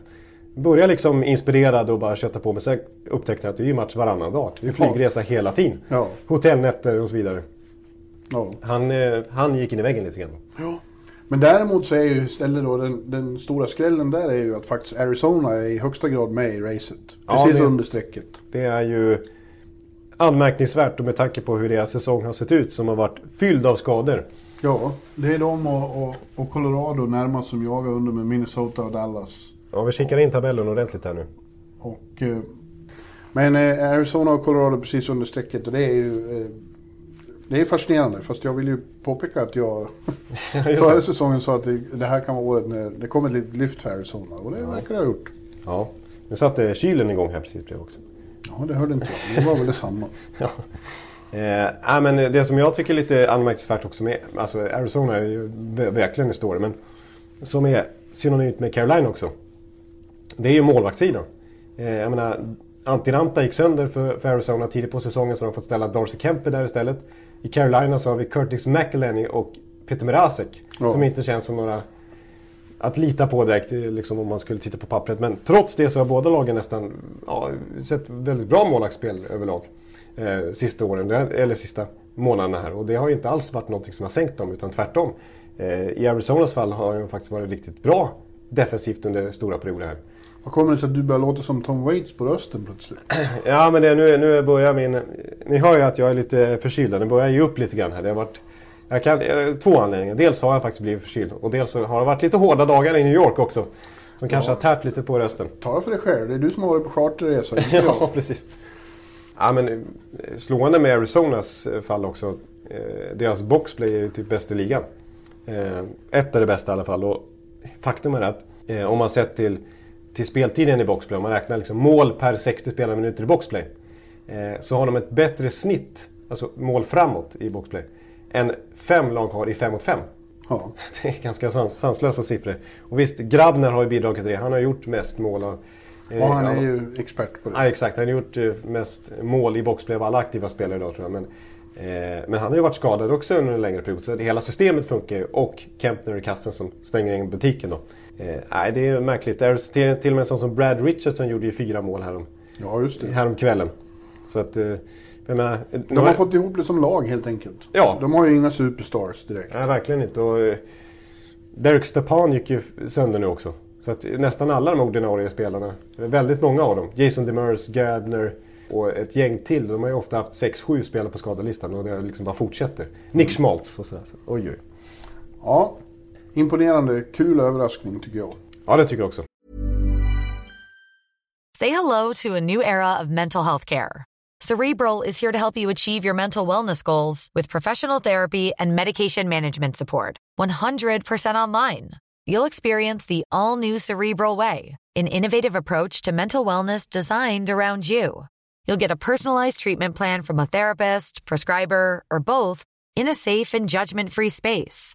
Började liksom inspirerad och bara köta på men sen upptäckte jag att det är ju match varannan dag. Det är flygresa ja. hela tiden. Ja. Hotellnätter och så vidare. Ja. Han, eh, han gick in i väggen lite grann. Ja. Men däremot så är ju istället då den, den, stora skrällen där är ju att faktiskt Arizona är i högsta grad med i racet. Precis ja, det, under strecket. Det är ju anmärkningsvärt och med tanke på hur deras säsong har sett ut som har varit fylld av skador. Ja, det är de och, och, och Colorado närmast som jagar under med Minnesota och Dallas. Ja, vi kikar in tabellen ordentligt här nu. Och, eh, men eh, Arizona och Colorado precis under strecket och det är ju... Eh, det är fascinerande, fast jag vill ju påpeka att jag före säsongen sa att det, det, här kan vara året när det kommer ett litet lyft för Arizona och det ja. verkar det ha gjort. Ja, nu satte kylen igång här precis bredvid också. Ja, det hörde inte jag. Det var väl detsamma. ja. Eh, men det som jag tycker är lite anmärkningsvärt också med alltså Arizona är ju verkligen en story, men som är synonymt med Carolina också. Det är ju målvaktssidan. Eh, jag menar, Antiranta gick sönder för, för Arizona tidigt på säsongen så de har fått ställa Darcy Kemper där istället. I Carolina så har vi Curtis McElhenney och Peter Mrazek. Ja. Som inte känns som några att lita på direkt liksom om man skulle titta på pappret. Men trots det så har båda lagen nästan ja, sett väldigt bra målvaktsspel överlag. Eh, sista åren, eller sista månaderna här. Och det har ju inte alls varit något som har sänkt dem utan tvärtom. Eh, I Arizonas fall har de faktiskt varit riktigt bra defensivt under stora perioder här. Vad kommer det sig att du börjar låta som Tom Waits på rösten plötsligt? Ja men det, nu, nu börjar min... Ni hör ju att jag är lite förkyld. Den börjar ge upp lite grann här. Det har varit jag kan, eh, två anledningar. Dels har jag faktiskt blivit förkyld och dels har det varit lite hårda dagar i New York också. Som ja. kanske har tärt lite på rösten. Ta det för dig själv. Det är du som har varit på charterresa. ja, precis. Ja, men, eh, slående med Arizonas eh, fall också. Deras boxplay är ju typ bäst i ligan. Ett är det bästa i alla fall. Och faktum är att om man sett till, till speltiden i boxplay, om man räknar liksom mål per 60 spelade minuter i boxplay. Så har de ett bättre snitt, alltså mål framåt i boxplay än fem lag har i 5 mot 5. Ja. Det är ganska sans sanslösa siffror. Och visst, Grabner har ju bidragit till det. Han har gjort mest mål av... Eh, ja, han är ju expert på det. Ja, exakt. Han har gjort eh, mest mål i boxplay av alla aktiva spelare idag tror jag. Men, eh, men han har ju varit skadad också under en längre period. Så det, hela systemet funkar ju. Och Kempner i kassen som stänger in butiken då. Eh, nej, det är märkligt. Till, till och med en sån som Brad Richardson gjorde ju fyra mål härom, ja, just det. härom kvällen. Så att... Eh, Menar, de har fått ihop det som lag helt enkelt. Ja. De har ju inga superstars direkt. Nej, verkligen inte. Och eh, Derek Stepan gick ju sönder nu också. Så att nästan alla de ordinarie spelarna, väldigt många av dem, Jason Demers, Gabner och ett gäng till. De har ju ofta haft 6-7 spelare på skadelistan och det liksom bara fortsätter. Nick Schmaltz och sådär. Så, oj, oj. Ja, imponerande. Kul överraskning tycker jag. Ja, det tycker jag också. Say hello to a new era of mental health care. Cerebral is here to help you achieve your mental wellness goals with professional therapy and medication management support. 100% online. You'll experience the all new Cerebral Way, an innovative approach to mental wellness designed around you. You'll get a personalized treatment plan from a therapist, prescriber, or both in a safe and judgment free space.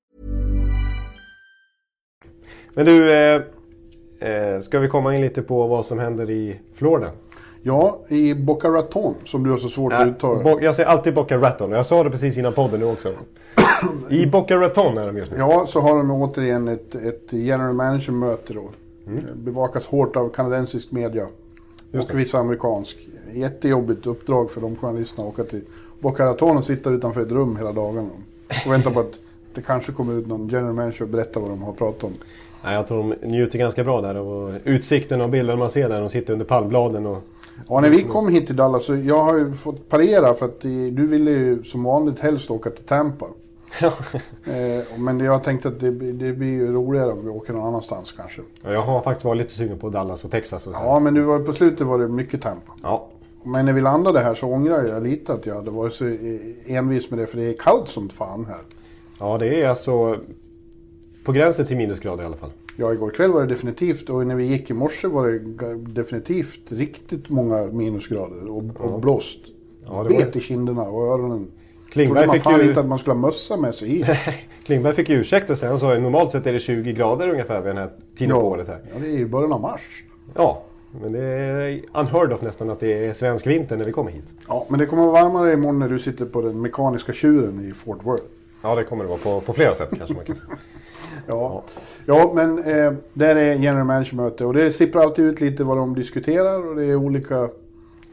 Men du, eh, eh, ska vi komma in lite på vad som händer i Florida? Ja, i Boca Raton som du har så svårt att uttala. Jag säger alltid Boca Raton. Jag sa det precis innan podden nu också. I Boca Raton är de just nu. Ja, så har de återigen ett, ett general manager-möte då. Bevakas hårt av kanadensisk media. Just och det. viss amerikansk. Jättejobbigt uppdrag för de journalisterna att åka till Boca Raton och sitta utanför ett rum hela dagen. Och vänta på att det kanske kommer ut någon general manager och berättar vad de har pratat om. Nej, jag tror de njuter ganska bra där. Och utsikten och bilden man ser där. De sitter under palmbladen och... Ja, när vi kom hit till Dallas så jag har ju fått parera för att du ville ju som vanligt helst åka till Tampa. eh, men jag tänkte att det, det blir ju roligare om vi åker någon annanstans kanske. Ja, Jag har faktiskt varit lite sugen på Dallas och Texas och. Ja, men du var, på slutet var det mycket Tampa. Ja, Men när vi landade här så ångrar jag lite att jag hade varit så envis med det. För det är kallt som fan här. ja, det är alltså på gränsen till minusgrader i alla fall. Ja, igår kväll var det definitivt och när vi gick i morse var det definitivt riktigt många minusgrader och, och blåst. Ja, det var- Bet i kinderna och öronen. Klingberg man fick fan ju- inte att man skulle ha mössa med sig i. Klingberg fick ju ursäkta sig. Han sa att normalt sett är det 20 grader ungefär vid den här tiden på året. Här. ja, det är ju början av mars. Ja, men det är unheard of nästan att det är svensk vinter när vi kommer hit. Ja, men det kommer vara varmare imorgon när du sitter på den mekaniska tjuren i Fort Worth. Ja, det kommer det vara på, på flera sätt kanske man kan säga. Ja, ja. Men eh, där är general manager-möte och det sipprar alltid ut lite vad de diskuterar och det är olika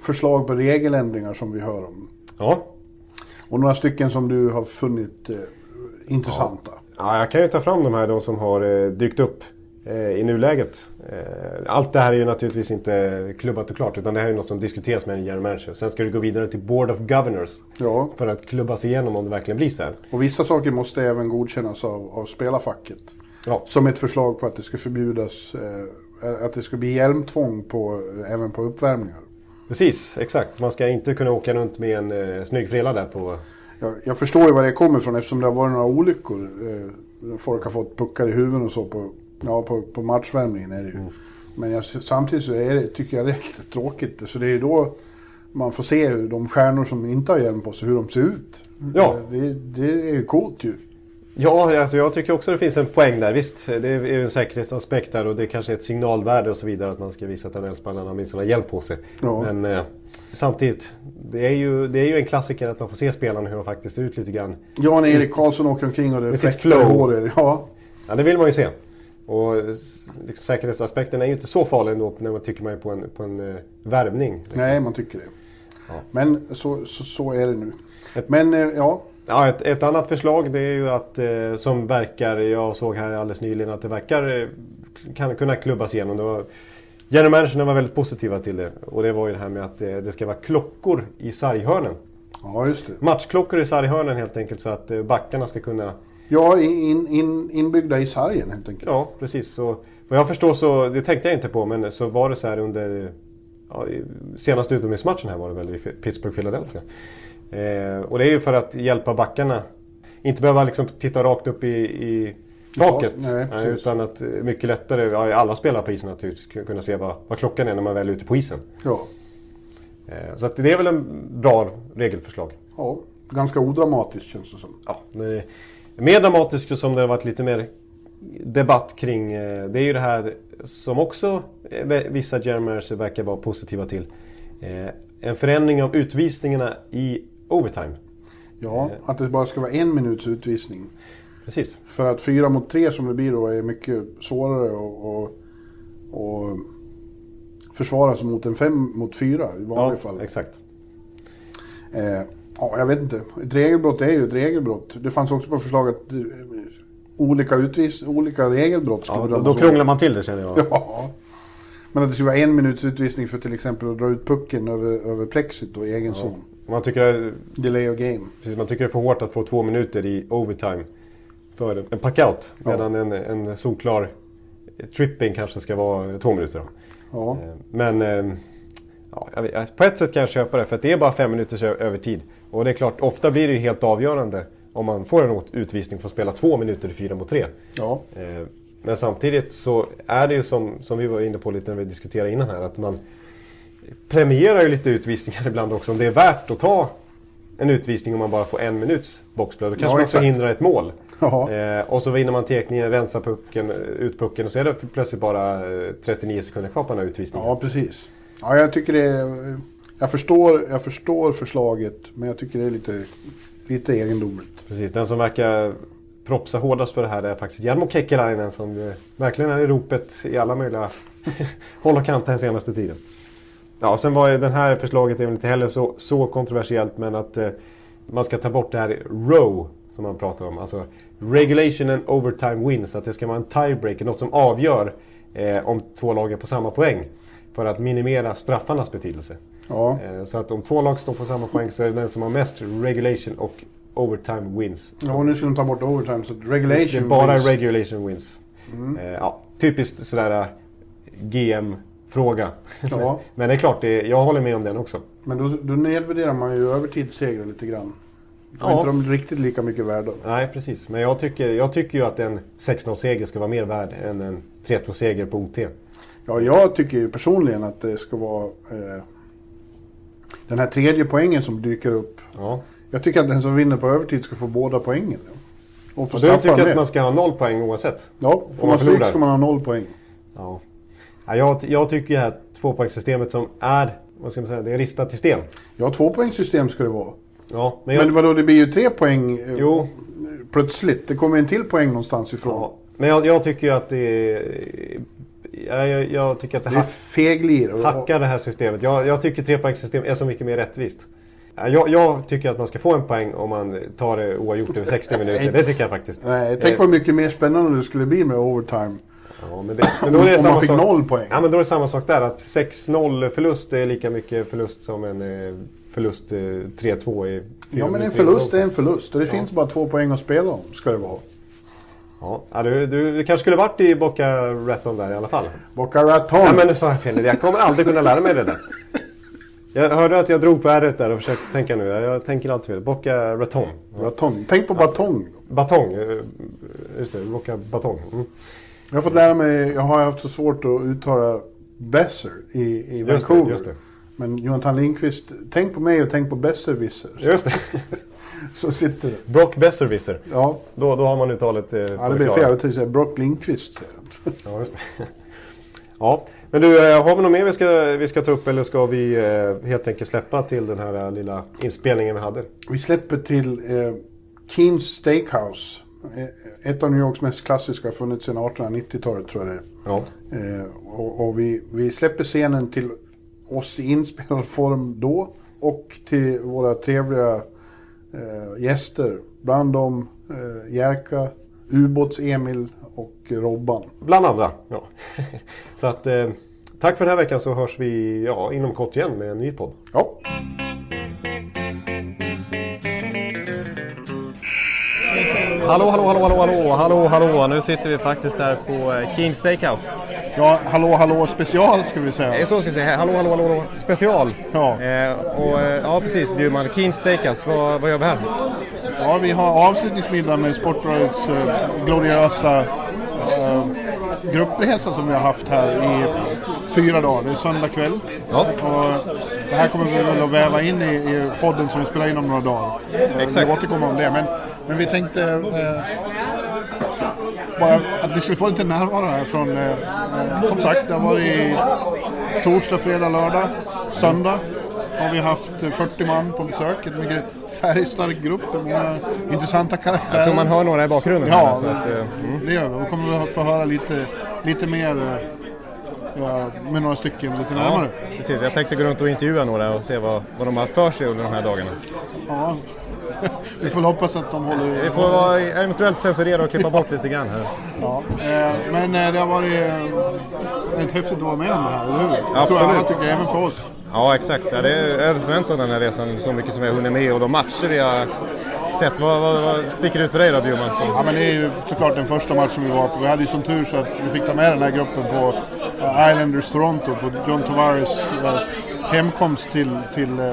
förslag på regeländringar som vi hör om. Ja, Och några stycken som du har funnit eh, intressanta. Ja, jag kan ju ta fram de här de som har eh, dykt upp i nuläget. Eh, allt det här är ju naturligtvis inte klubbat och klart utan det här är något som diskuteras med en general manager. Sen ska det gå vidare till Board of Governors Ja, för att klubbas igenom om det verkligen blir så här. och vissa saker måste även godkännas av, av spelarfacket. Ja, Som ett förslag på att det ska förbjudas, eh, att det ska bli hjälmtvång på, även på uppvärmningar. precis, exakt. Man ska inte kunna åka runt med en eh, snygg frilla där på... Jag, jag förstår ju var det kommer ifrån eftersom det har varit några olyckor. Eh, folk har fått puckar i huvudet och så på, ja, på, på matchvärmningen. Är det ju. Men jag, samtidigt så är det, tycker jag det är lite tråkigt. Så det är ju då man får se hur de stjärnor som inte har hjälm på sig, hur de ser ut. Ja. Det, det är ju coolt ju. Ja, alltså jag tycker också det finns en poäng där. Visst, det är ju en säkerhetsaspekt där och det kanske är ett signalvärde och så vidare att man ska visa att NHL-spelarna minst har hjälp på sig. Ja. Men eh, samtidigt, det är, ju, det är ju en klassiker att man får se spelarna hur de faktiskt ser ut lite grann. Jan Erik Karlsson åker omkring och det fläktar i håret. Ja, Ja, det vill man ju se. Och liksom, säkerhetsaspekten är ju inte så farlig ändå när man tycker man är på en, på en eh, värvning. Liksom. nej man tycker det. Ja. Men så, så, så är det nu. Men eh, ja, Ja, ett, ett annat förslag det är ju att, eh, som verkar, jag såg här alldeles nyligen att det verkar eh, kan kunna klubbas igenom. Det var, general managerna var väldigt positiva till det. Och det var ju det här med att eh, det ska vara klockor i sarghörnen. ja just det. Matchklockor i sarghörnen helt enkelt så att eh, backarna ska kunna... Ja, in, in, inbyggda i sargen helt enkelt. Ja, precis. Så, vad jag förstår så, det tänkte jag inte på, men så var det så här under... Ja, senaste utomhusmatchen här var det väl i Pittsburgh Philadelphia. Eh, och det är ju för att hjälpa backarna. Inte behöva liksom titta rakt upp i, i taket. Nej, precis. utan att eh, mycket lättare, ja, alla spelare på isen naturligtvis, kunna se vad, vad klockan är när man väl är ute på isen. Ja. Eh, så att det är väl en bra regelförslag. ja, ganska odramatiskt känns det som. Ja, det- mer dramatiskt som det har varit lite mer debatt kring. eh, Det är ju det här som också eh, vissa generals verkar vara positiva till. Eh, En förändring av utvisningarna i overtime. Ja, att det bara ska vara en minuts utvisning. Precis. För att fyra mot tre som det blir då är mycket svårare att och, och försvara sig mot en fem mot fyra i vanliga Ja, fall. exakt. Eh, ja, jag vet inte. Ett regelbrott är ju ett regelbrott. Det fanns också på förslag att eh, olika, utvis, olika regelbrott skulle Ja, då, då krånglar man till det känner jag. Ja. Men att det skulle vara en minuts utvisning för till exempel att dra ut pucken över, över plexit och i egen zon. Man tycker, Delay of game. precis, man tycker det är för hårt att få två minuter i overtime för en packout. Ja. Medan en, en solklar tripping kanske ska vara två minuter. Då. Ja. Eh, Men eh, ja, på ett sätt kan jag köpa det för att det är bara fem minuters övertid. Och det är klart, ofta blir det ju helt avgörande om man får en utvisning för att spela två minuter i fyra mot tre. Ja. Eh, Men samtidigt så är det ju som, som vi var inne på lite när vi diskuterade innan här att man premierar ju lite utvisningar ibland också. Om det är värt att ta en utvisning om man bara får en minuts boxplay. Då kanske Ja, man exakt. förhindrar ett mål. Eh, och så vinner man tekningen, rensar pucken, eh, ut pucken och så är det plötsligt bara eh, 39 sekunder kvar på den här utvisningen. ja, precis. Ja, jag tycker det är, jag, förstår, jag förstår förslaget, men jag tycker det är lite, lite egendomligt. Precis, den som verkar propsa hårdast för det här är faktiskt Jarmo Kekkelainen som verkligen är i ropet i alla möjliga håll och kanter den senaste tiden. Ja, sen var ju det här förslaget är inte heller så, så kontroversiellt men att eh, man ska ta bort det här row som man pratar om. Alltså regulation and overtime wins. Att det ska vara en tiebreaker, något som avgör eh, om två lag är på samma poäng. För att minimera straffarnas betydelse. Ja, Eh, så att om två lag står på samma poäng så är det den som har mest regulation och overtime wins. ja och nu ska de ta bort overtime, så Det regulation är bara wins. Mm. regulation wins. Eh, ja, typiskt sådär eh, GM-fråga. Ja. Men det är klart, det, jag håller med om den också. Men då, då nedvärderar man ju övertidssegrar lite grann. Då är Ja. inte de riktigt lika mycket värda. Nej, precis. Men jag tycker, jag tycker ju att en 6-0-seger ska vara mer värd än en 3-2-seger på OT. Ja, jag tycker ju personligen att det ska vara eh, den här tredje poängen som dyker upp. Ja. Jag tycker att den som vinner på övertid ska få båda poängen. Och Och du tycker att man ska ha noll poäng oavsett? Ja, får man stryk ska man ha noll poäng. Ja. ja jag, jag tycker det här tvåpoängssystemet som är, vad ska man säga, det är ristat till sten. Ja, tvåpoängssystem ska det vara. Ja, men jag, Men vadå, det blir ju tre poäng eh, Jo. plötsligt. Det kommer en till poäng någonstans ifrån. ja, men jag, jag tycker ju att det är... Jag, jag, tycker att det Det hack, hackar det här systemet. Jag, jag tycker trepoängssystem är så mycket mer rättvist. Ja, Jag, jag tycker att man ska få en poäng om man tar det oavgjort över 60 minuter. Det tycker jag faktiskt. Nej, tänk Eh, vad mycket mer spännande det skulle bli med overtime. Ja, men, det, men då är det Om samma man fick sak. noll poäng. Ja, men då är det samma sak där. Att 6-0 förlust är lika mycket förlust som en eh, förlust eh, 3-2 i fyra Ja, men en förlust i är en förlust. Och det finns bara två poäng att spela om, ska det vara. Ja, du, du, du kanske skulle varit i Boca Raton där i alla fall. Boca Raton. Nej men nu sa jag fel. Jag kommer aldrig kunna lära mig det där. Jag hörde att jag drog på r där och försökte tänka nu. Jag tänker alltid fel. Boca Raton. Raton. Tänk på batong. Batong. eh, Just det, Boca Batong. Mm. Jag har fått lära mig, jag har haft så svårt att uttala Besser i, i Just det, Vancouver. just det. Men Jonathan Lindqvist, tänk på mig och tänk på Besserwisser. Just det. Så sitter det. Brock Besserwisser. Ja, Då, då har man uttalet eh, ja det blir fel. Jag säga Brock Lindqvist. Ja, just det. Ja, men du, eh, har vi något mer vi ska, vi ska ta upp eller ska vi eh, helt enkelt släppa till den här eh, lilla inspelningen vi hade? Vi släpper till eh, Keens Steakhouse. Eh, Ett av New Yorks mest klassiska, funnits sedan 1890-talet tror jag det är. Ja. Eh, och och vi, vi släpper scenen till oss i inspelad form då och till våra trevliga eh, gäster. Bland dem eh, Jerka, Ubåts-Emil och Robban. Bland andra. Ja. Så att eh, tack för den här veckan så hörs vi ja, inom kort igen med en ny podd. Ja, Hallå, hallå, hallå, hallå, hallå, hallå, hallå. Nu sitter vi faktiskt här på eh, Keen Steakhouse. ja hallå hallå special ska vi Det är säga. så ska vi säga. Hallå, hallå, hallå, special. Ja. Eh, och, eh, ja, precis. Bjurman. Keen Steakhouse. Vad, vad gör vi här? Ja, vi har avslutningsmiddag med Sportbladets eh, gloriösa eh, gruppresa som vi har haft här i fyra dagar. Det är söndag kväll. Ja. Och det här kommer vi väl att väva in i, i podden som vi spelar in om några dagar. Exakt. Vi återkommer om det. Men, men vi tänkte eh, bara att vi skulle få lite närvaro här från, eh, eh, som sagt, det har varit torsdag, fredag, lördag, söndag har vi haft eh, 40 man på besök. En mycket färgstark grupp, med många intressanta karaktärer. Jag tror man hör några i bakgrunden. Ja, här, så att, eh, det gör vi. Då kommer vi att få höra lite, lite mer eh, ja, med några stycken lite Ja, närmare. precis. Jag tänkte gå runt och intervjua några och se vad, vad de har för sig under de här dagarna. Ja. vi får hoppas att de håller... Vi får vara, eventuellt censurera och klippa bort lite grann här. Ja. Eh, men eh, det har varit eh, väldigt häftigt att vara med om det här, eller hur? Jag tror Absolut. alla tycker, även för oss. Ja, exakt. Ja, det är överförväntat den här resan så mycket som jag hunnit med och de matcher vi har sett. Vad, vad, vad sticker ut för dig då Bjurman? Ja, men det är ju såklart den första matchen vi var på. Vi hade ju som tur så att vi fick ta med den här gruppen på Islanders Toronto på John Tavares eh, hemkomst till, till, eh,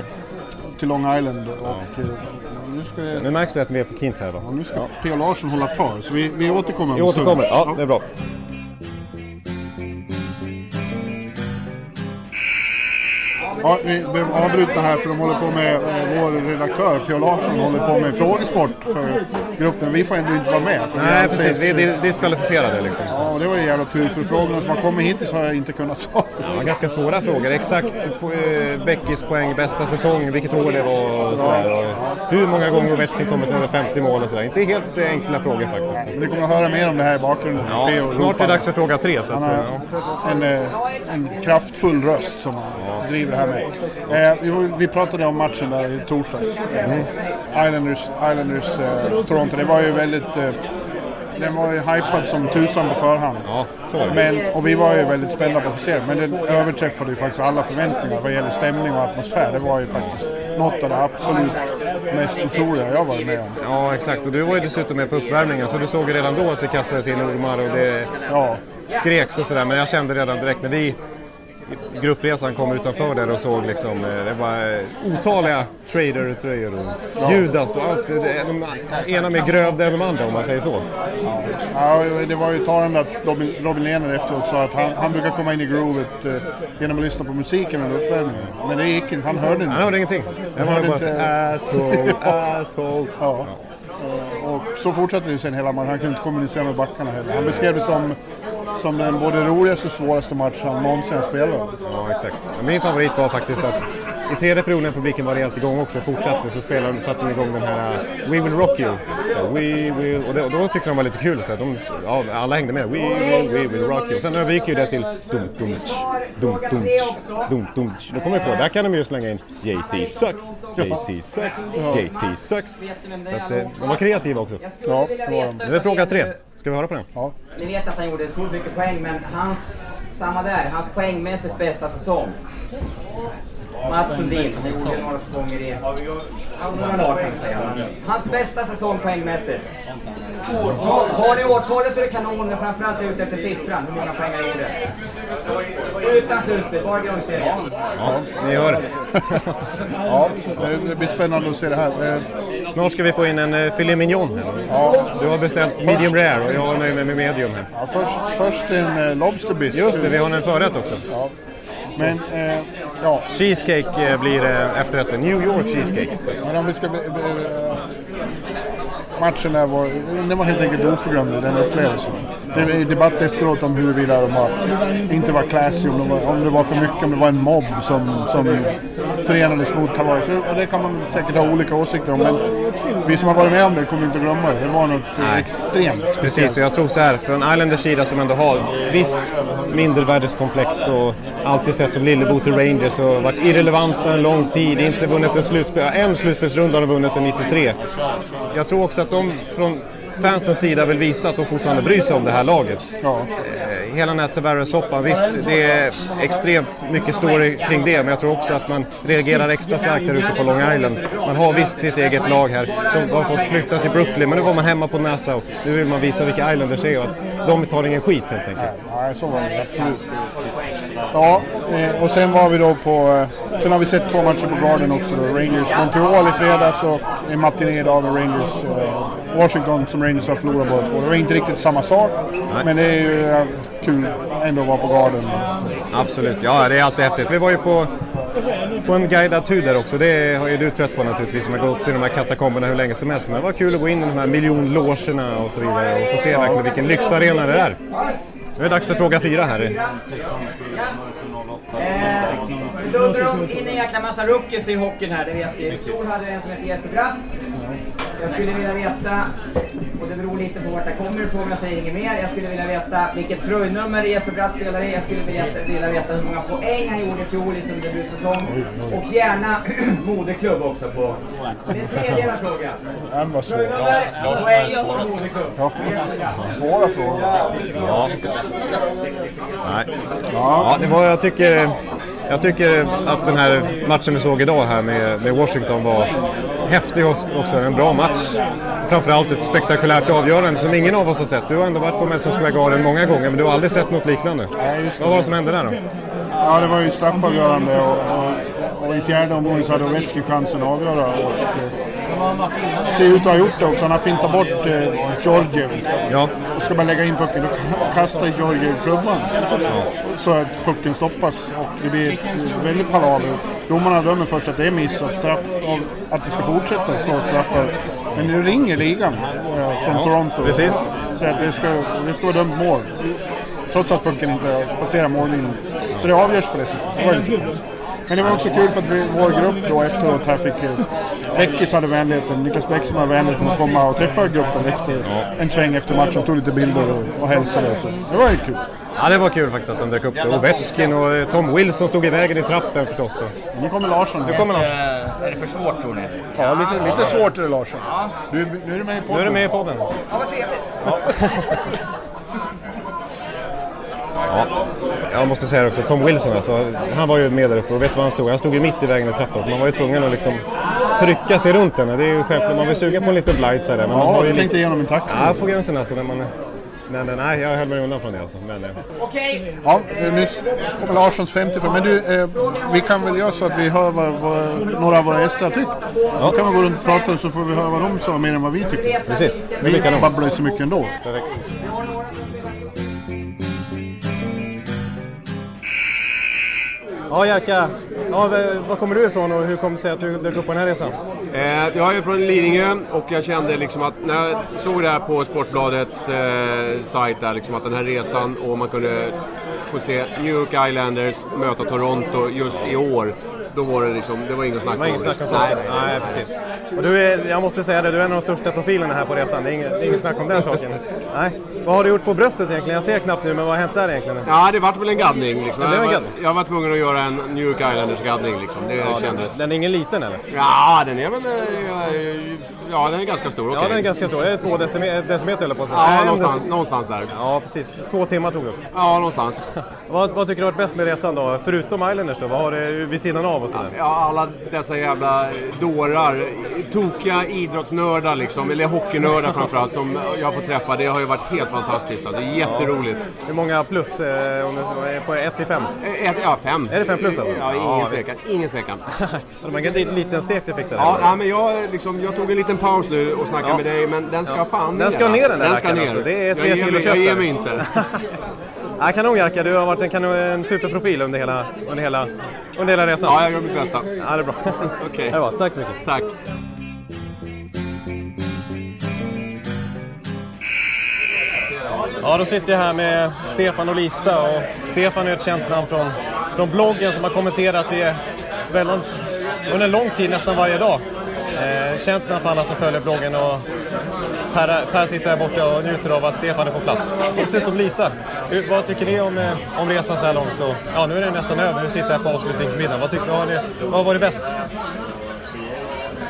till Long Island. Och, eh, nu ska, det, Nu märks det att vi är på Kings här då. ja, nu ska P.O. Larsson hålla tal, så vi, vi återkommer om Vi återkommer, ja det är bra. Ja, vi behöver avbryta här för de håller på med, eh, vår redaktör P.O. Larsson håller på med frågesport för gruppen. Vi får ändå inte vara med. Nej precis, vi är di- diskvalificerade liksom. Ja, och det var ju jävla tur för frågorna som har kommit hittills har jag inte kunnat svara var ganska svåra frågor. Exakt på, eh, Beckis poäng, bästa säsong, vilket år det var och sådär. Och hur många gånger Ovechkin kommit över 50 mål och sådär. Inte helt eh, enkla frågor faktiskt. Men Ni kommer att höra mer om det här i bakgrunden. Ja, snart är det dags för fråga tre. Så att, Han har ja. en, eh, en kraftfull röst som han driver det här med. Eh, vi, pratade om matchen där i torsdags. Eh, Islanders, Islanders eh, Toronto. Det var ju väldigt... Eh, den var ju hypad som tusan på förhand. ja. Men, och vi var ju väldigt spända på att se det. Men den överträffade ju faktiskt alla förväntningar vad gäller stämning och atmosfär. Det var ju faktiskt något av det absolut mest otroliga jag varit med om. Ja, exakt. Och du var ju dessutom med på uppvärmningen så du såg ju redan då att det kastades in ormar och det Ja, skreks och sådär. Men jag kände redan direkt när vi gruppresan kom utanför där och såg liksom, eh, det var eh, otaliga trader-tröjor och Judas och allt. De ena mer grövre än de andra om man säger så. Ja, det var ju talande att Robin, Robin Lehner efteråt sa att han, han brukar komma in i groovet eh, genom att lyssna på musiken under uppvärmningen. Men det gick inte, han hörde inte. Han hörde ingenting. Jag var hörde bara inte- asshole, asshole. Ja. Och så fortsatte det sen hela matchen. Han kunde inte kommunicera med backarna heller. Han beskrev det som, som den både roligaste och svåraste match han någonsin spelat. Ja, exakt. Min favorit var faktiskt att i tredje perioden när publiken var rejält igång också fortsatte så spelade de, satte de igång den här uh, We will rock you. Så, we will, och, det, och då tyckte de var lite kul så att de, ja, alla hängde med. We will, we will rock you. Sen övergick ju det till dum dum dum dum dum dum. Då kom jag på, där kan de ju slänga in JT sucks, JT sucks, JT sucks. Så att eh, de var kreativa också. Ja, det var de. Nu är fråga tre. Ska vi höra på den? Ja. Ni vet att han gjorde otroligt mycket poäng, men hans, samma där, hans poängmässigt bästa säsong. Mats Sundin som gjorde några säsonger i, ja, några lag kan säga. Hans bästa säsong poängmässigt. Årtal, har ni årtalet så är det kanon, men framförallt är jag ute efter siffran, hur många poäng han gjorde. Utan slutspel, bara grundserien. Ja, ni hör. ja, det- blir spännande att se det här. Eh, Snart ska vi få in en uh, filet mignon här. Du har beställt medium rare och jag nöjer mig med medium här. Ja, först, först en eh, Lobster biscuit. Just det, vi har en förrätt också. Men eh, ja, Cheesecake eh, blir eh, efterrätten. New York cheesecake. Men om vi ska... be- be- matchen där var, den var helt enkelt oförglömlig, den upplevelsen. Det var debatt efteråt om huruvida de var, inte var classy, om, de var, om det var för mycket, om det var en mobb som, som förenades mot Tavares. Och det kan man säkert ha olika åsikter om, men vi som har varit med om det kommer inte att glömma det. Det var något eh, extremt speciellt. Precis, och jag tror så här, från Islanders sida som ändå har visst mindervärdeskomplex och alltid sett som lillebror till Rangers och varit irrelevanta en lång tid, inte vunnit en slutspel, en slutspelsrunda har de vunnit sedan 93. Jag tror också att de från fansens sida vill visa att de fortfarande bryr sig om det här laget. Ja. Eh, Hela den här Tavares-soppan, visst det är extremt mycket story kring det men jag tror också att man reagerar extra starkt där ute på Long Island. Man har visst sitt eget lag här som har fått flytta till Brooklyn men nu var man hemma på Nassau. Nu vill man visa vilka Islanders är och att de tar ingen skit helt enkelt. Nej, så var det absolut. Ja, eh, och sen var vi då på... eh, Sen har vi sett två matcher på Garden också. Då. Rangers Montreal i fredags och en matiné idag med Rangers eh, Washington som Rangers har förlorat båda två. Det var inte riktigt samma sak, men det är ju kul ändå att vara på Garden. Absolut, ja det är alltid häftigt. Vi var ju på, på en guidad tur där också. Det har ju du trött på naturligtvis som har gått i de här katakomberna hur länge som helst. Men det var kul att gå in i de här miljonlogerna och så vidare och få se verkligen vilken lyxarena det är. Nu är det dags för fråga fyra här. Eh, Då drar de in en jäkla massa rookies i hockeyn här, det vet ni. I fjol hade vi en som hette Jesper Bratt. Jag skulle vilja veta, och det beror lite på vart jag kommer ifrån, jag säger inget mer. Jag skulle vilja veta vilket tröjnummer Jesper Bratt spelar i. Jag skulle vilja, vilja veta hur många poäng han gjorde i fjol i sin debutsäsong. Och gärna moderklubb också på... Det är en tredjedel fråga. Den var svår. Tröjnummer, poäng och moderklubb. Ja. Svåra frågor. Ja. Nej. Ja, det var, jag, tycker, jag tycker att den här matchen vi såg idag här med, med Washington var häftig också, en bra match. Framförallt ett spektakulärt avgörande som ingen av oss har sett. Du har ändå varit på Madison Square Garden många gånger men du har aldrig sett något liknande. Nej, Vad var det som hände där då? Ja, det var ju straffavgörande och, och, och i fjärde omgången så hade Ovechkin chansen att avgöra. Och, och, ser ut att ha gjort det också. Han har fintat bort eh, Georgiev. Ja. Och ska bara lägga in pucken och kasta Georgiev klubban. Så att pucken stoppas och det blir ett väldigt palaver. Domarna dömer först att det är miss och straff, och att det ska fortsätta slå straffar. Men det ringer ligan eh, från Toronto. Precis. Så att det ska, det ska vara dömt mål. Trots att pucken inte passerar mållinjen. Så det avgörs på det sättet. Men det var också kul för att vi, vår grupp då efteråt här fick... Bäckis hade vänligheten, Niklas Bäckström hade vänligheten att komma och träffa gruppen efter en sväng efter matchen. Tog lite bilder och, och hälsade. Så det var ju kul. Ja, det var kul faktiskt att de dök upp. Och Ovechkin och eh, Tom Wilson stod i vägen i trappen förstås. Så. Nu kommer Larsson. Nu kommer Lars. Är det för svårt tror ni? Ja, lite, lite svårt är det Larsson. Du, nu är du med i podden. Nu är du med i podden. Ja, vad trevligt. Ja, jag måste säga det också, Tom Wilson alltså, han var ju med där uppe och vet du var han stod? Han stod ju mitt i vägen i trappan så man var ju tvungen att liksom trycka sig runt henne. Det är ju självklart, man vill suga på en liten blight sådär. Men man Ja, du tänkte igenom en taxi. Ja, på gränsen alltså. När man... Men nej, jag höll mig undan från det alltså. Men, eh, Okej. Ja, nu kommer Larssons 50 för. Men du, eh, vi kan väl göra så att vi hör vad, vad några av våra gäster har tyckt. Då kan vi gå runt och prata så får vi höra vad de sa mer än vad vi tycker. precis, det Vi kanon. babblar ju så mycket ändå. Ja, Jerka. Ja, var kommer du ifrån och hur kom det sig att du dök upp på den här resan? Eh, jag är från Lidingö och jag kände liksom att när jag såg det här på Sportbladets eh, sajt där, liksom att den här resan och man kunde få se New York Islanders möta Toronto just i år. Då var det liksom, det var inget snack Det om inget snack om Nej. saken. Nej, precis. Och du är, jag måste säga det, du är en av de största profilerna här på resan. Det är inget, det är inget snack om den saken. Nej. Vad har du gjort på bröstet egentligen? Jag ser knappt nu, men vad har hänt där egentligen? Ja, det vart väl en gaddning. Liksom. Det en jag, var, jag var tvungen att göra en New York Islanders-gaddning. Liksom. Det Ja, den, kändes... den är ingen liten eller? Ja, den är väl... eh, Ja, den är ganska stor. Ja, okej. den är ganska stor. Det är två decimeter, decimeter eller på att säga. Ja, Nej, en- någonstans, någonstans där. Ja, precis. Två timmar tog det också. Ja, någonstans. Vad, vad tycker du har varit bäst med resan då? Förutom Islanders då? Vad har du vid sidan av och sådär? Ja, alla dessa jävla dårar, tokiga idrottsnördar liksom, eller hockeynördar framförallt, som jag får träffa. Det har ju varit helt fantastiskt. Alltså, jätteroligt. Hur många plus? Eh, om du är på 1 till 5? Eh, Ja, fem. Är det fem plus alltså? Ja, ingen Ja, tvekan. Ingen tvekan. Det var en liten stek du fick där. Ja, ja, men jag, liksom, jag tog en liten paus nu och snackade Ja. med dig, men den ska fan Den ska ner, alltså. den där Den ska ner. alltså. Det är tre jag, ger kilo mig, kött jag ger mig inte. Ja, kanon Jerka, du har varit en, kanon, en superprofil under hela, under hela, under hela resan. Ja, jag gör mitt bästa. Ja, det är bra. Okej. Var, tack så mycket. Tack. Ja, då sitter jag här med Stefan och Lisa och Stefan är ett känt namn från, från bloggen som har kommenterat det väldigt, under en lång tid, nästan varje dag. Eh, känt namn för alla som följer bloggen och Per, per sitter här borta och njuter av att Stefan är på plats. Dessutom Lisa, hur, vad tycker ni om, eh, om resan så här långt? Och, ja, nu är den nästan över, nu sitter jag på avslutningsmiddagen. Vad, tycker, vad, har ni, vad har varit bäst?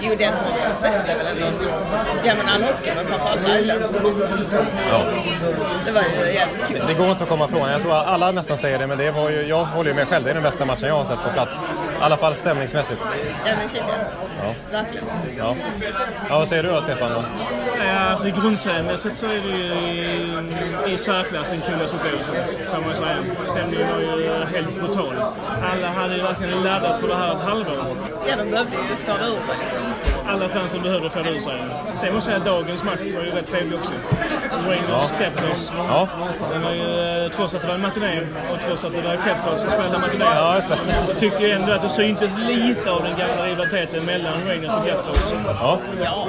Jo, det som har bäst är väl ändå ja, men all hockey, men framförallt Islanders Ja. Det var ju jävligt kul. Det går inte att komma ifrån. Jag tror alla nästan säger det, men det var ju, jag håller ju med själv. Det är den bästa matchen jag har sett på plats. I alla fall stämningsmässigt. Ja, men shit ja. Ja. Verkligen. Ja. ja, vad säger du då Stefan? Då? Ja, alltså, I grundseriemässigt så är det ju i, i särklass den coolaste upplevelsen, kan man säga. Stämningen var ju helt brutal. Alla hade ju verkligen laddat för det här ett halvår. Ja, de behövde ju det ur sig liksom. Alla fansen behövde få ur sig. Sen måste jag säga dagens match var ju rätt trevlig också. Rangers Capitals. Ja. Den var ju, eh, trots att det var en matiné och trots att det var Capitals som spelade matiné. Ja. Så tyckte jag ändå att det syntes lite av den gamla rivaliteten mellan Rangers och Capitals. Ja, Ja,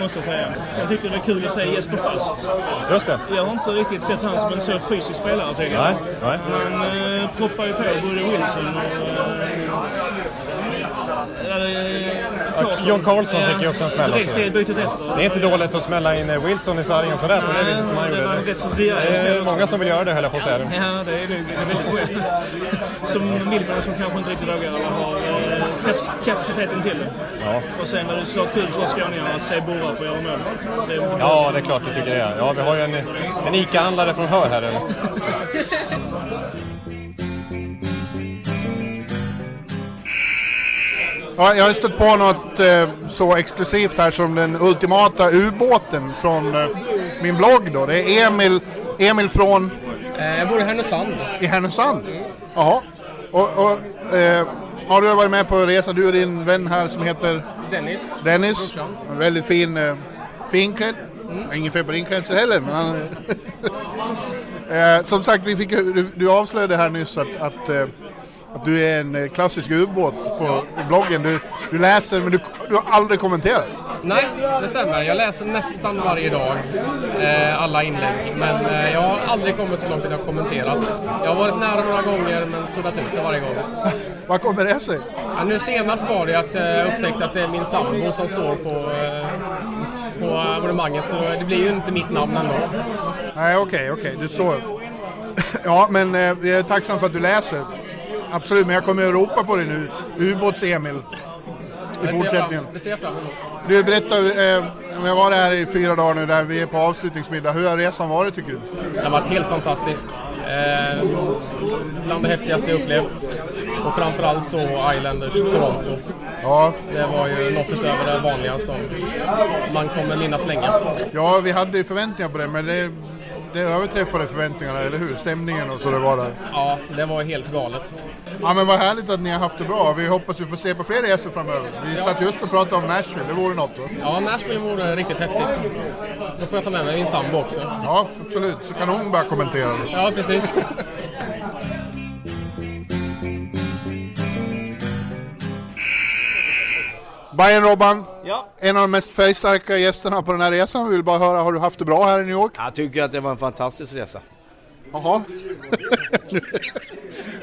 måste jag säga. Sen tyckte jag det var kul att se Jesper Fast. just det. Jag har inte riktigt sett han som en så fysisk spelare tidigare. Nej, nej. Han eh, proppar ju på både Wilson och... Eh, Karlsson. John Carlson fick ju också en smäll också. Det är inte dåligt att smälla in eh, Wilson i sargen sådär på det viset som han det gjorde. Det så det är många som vill göra det höll jag på att säga. Ja, det är, det väldigt. Som Millman som kanske inte riktigt vågar eller har eh, kapaciteten till det. Ja. Och sen är det såklart kul för oss skåningar att se Borra få göra mål. Det ja, det är klart du tycker det. Ja, vi har ju en, en ICA-handlare från Hör här. Ja, jag har stött på något eh, så exklusivt här som den ultimata ubåten från eh, min blogg då. Det är Emil, Emil från Eh, Jag bor i Härnösand. i Härnösand. Jaha. Och, och eh, har du varit med på resan? Du och din vän här som heter Dennis. Dennis. En väldigt fin, eh, finklädd. Ingen fel på din klädsel heller. Men han, eh, som sagt, vi fick, du, du avslöjade här nyss att, att, eh, att du är en eh, klassisk ubåt på bloggen. Du, du läser men du, du har aldrig kommenterat. Nej, det stämmer. Jag läser nästan varje dag eh, alla inlägg. Men eh, jag har aldrig kommit så långt att jag har kommenterat. Jag har varit nära några gånger men suddat ut det varje gång. Vad kommer det sig? Ja, nu senast var det att eh, jag upptäckte att det är min sambo som står på, eh, på abonnemanget så det blir ju inte mitt namn ändå. Nej, okej, okej, du så. Ja, men eh, jag är tacksam för att du läser. Absolut, men jag kommer att ropa på dig nu. Ubåts-Emil. I fortsättningen. Det ser jag fram emot. Du, berätta, eh, jag var här i fyra dagar nu där vi är på avslutningsmiddag. Hur har resan varit tycker du? Den har varit helt fantastisk. Eh, bland det häftigaste jag upplevt. Och framförallt då Islanders Toronto. Ja, Det var ju något utöver det vanliga som man kommer minnas länge. ja vi hade ju förväntningar på det, men det, det överträffade förväntningarna, eller hur? Stämningen och så det var där. Ja, det var helt galet. Ja, men vad härligt att ni har haft det bra. Vi hoppas vi får se på fler resor framöver. Vi satt just och pratade om Nashville, det vore något va? Ja, Nashville vore riktigt häftigt. Då får jag ta med mig min sambo också. Ja, absolut. Så kan hon bara kommentera det. Ja, precis. Bayern Robban, Ja. en av de mest färgstarka gästerna på den här resan. Vi vill bara höra, har du haft det bra här i New York? Jag tycker att det var en fantastisk resa. Jaha.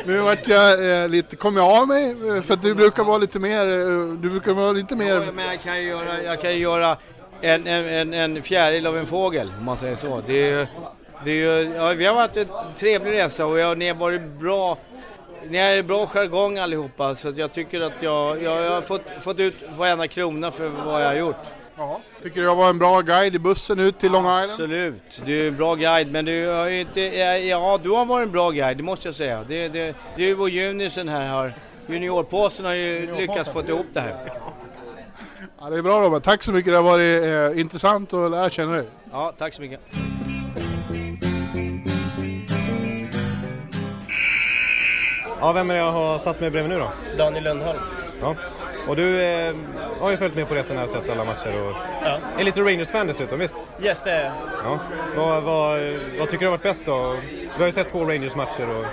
nu vart jag eh, lite, kom jag av mig eh, för att du brukar vara lite mer, eh, du brukar vara lite mer... Men jag kan ju göra, jag kan göra en, en, en, en fjäril av en fågel om man säger så. Det är, det är, ja, vi har varit en trevlig resa och jag, har varit bra. Ni har bra jargong allihopa så jag tycker att jag, jag, jag har fått, fått ut varenda krona för vad jag har gjort. Ja, tycker du jag var en bra guide i bussen ut till Long Island? Absolut, du är en bra guide men du har ju inte, ja, du har varit en bra guide det måste jag säga. Det, det, du och Junisen här har, juniorpåsen har ju lyckats få ihop det här. Ja, det är bra Robert, tack så mycket. Det har varit eh, intressant att lära känna dig. Ja, tack så mycket. Ja, vem är det jag har satt mig bredvid nu då? Daniel Lundholm. Ja. Och du eh, har ju följt med på resan här och sett alla matcher och Ja. är lite Rangers-fan dessutom, visst? Yes, det är jag. Ja. Vad, vad, vad tycker du har varit bäst då? Vi har ju sett två Rangers-matcher och...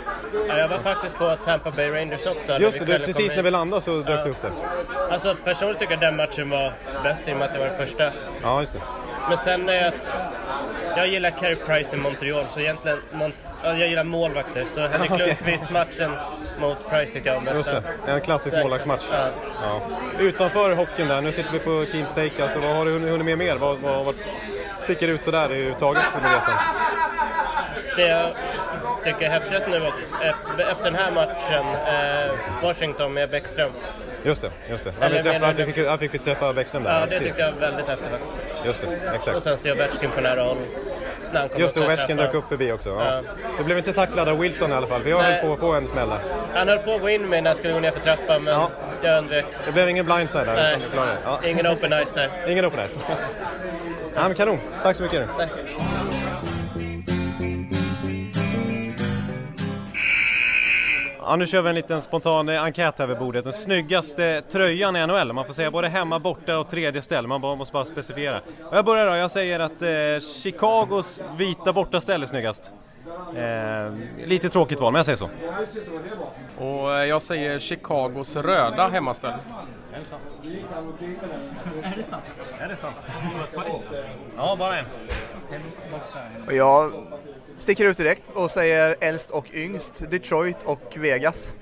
Ja, Jag var faktiskt på Tampa Bay Rangers också. Just det, du, precis när vi landade så dök Ja. det upp där. Alltså personligen tycker jag den matchen var bäst i och med att det var den första. Ja, just det. Men sen är att jag gillar Carey Price i Montreal så egentligen jag gillar målvakter så Henrik Okej. Lundqvist-matchen mot Price tycker jag bästa. Just det, en klassisk målvaktsmatch. Ja. Ja. Utanför hockeyn där, nu sitter vi på Keen Steak, alltså, vad har du hunnit med mer? Vad, vad, vad sticker ut sådär överhuvudtaget under resan? Det jag tycker är häftigast nu efter den här matchen, eh, Washington med Bäckström. Just det, just det. Eller vi träffa, fick, vi- fick vi träffa Bäckström där. Ja, det precis. tycker jag är väldigt häftigt. Just det, exakt. Och sen ser jag Ovechkin på nära håll. När han Just det, och Ovechkin dök upp förbi också. Ja. Du blev inte tacklad av Wilson i alla fall, för jag Nej. höll på att få en smäll där. Han höll på att gå in med när jag skulle gå ner för trappan men Ja. jag undvek. Det blev ingen blindside där, Nej. Ja. Ingen open ice där. Ingen open ice. ja, men kanon, tack så mycket. Tack. Ja, nu kör vi en liten spontan eh, enkät här vid bordet. Den snyggaste tröjan i NHL. Man får säga både hemma, borta och tredje ställe. Man bara, måste bara specifiera. Och jag börjar då. Jag säger att eh, Chicagos vita bortaställ är snyggast. Eh, lite tråkigt val, men jag säger så. Och eh, jag säger Chicagos röda hemmaställ. Är det sant? Ja, bara en. Och jag sticker ut direkt och säger äldst och yngst, Detroit och Vegas.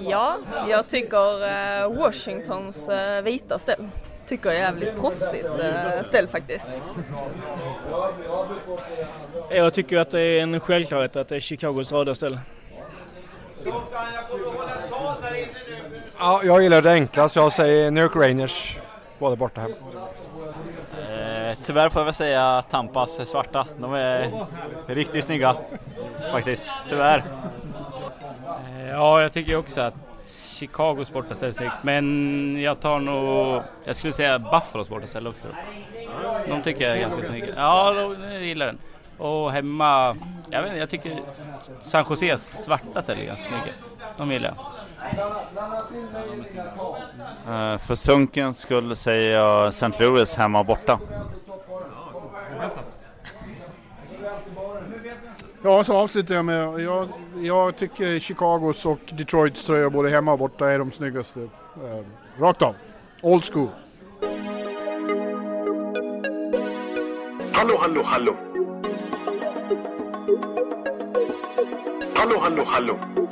Ja, jag tycker eh, Washingtons eh, vita ställ. Tycker jag är jävligt proffsigt eh, ställ faktiskt. Jag tycker att det är en självklarhet att det är Chicagos röda ställe. Ja, jag gillar det enkla så jag säger New York Rangers, både borta och hemma. Eh, tyvärr får jag väl säga Tampas svarta. De är riktigt snygga faktiskt. Tyvärr. Ja, jag tycker också att Chicagos bortastatistik, men jag tar nog, jag skulle säga Buffalos bortaställe också. De tycker jag är ganska snygga. Ja, jag gillar den. Och hemma, jag vet inte, jag tycker San Joses svarta ställe är ganska snygga. De gillar jag. Uh, för sunkens skull säger jag St. Louis hemma och borta. Ja, så avslutar jag med, jag, jag tycker Chicagos och Detroits tröjor både hemma och borta är de snyggaste. Eh, rakt av. Old school. Hallå, hallå, hallå. Hallå, hallå, hallå.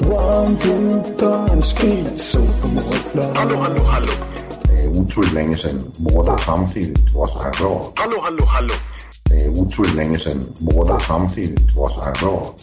One, two, time, speed, so Hallå, hallå, hallå. Det är otroligt länge sedan båda samtidigt var så här bra. Hallå, hallå, hallå. Det är otroligt länge sedan båda samtidigt var så här bra.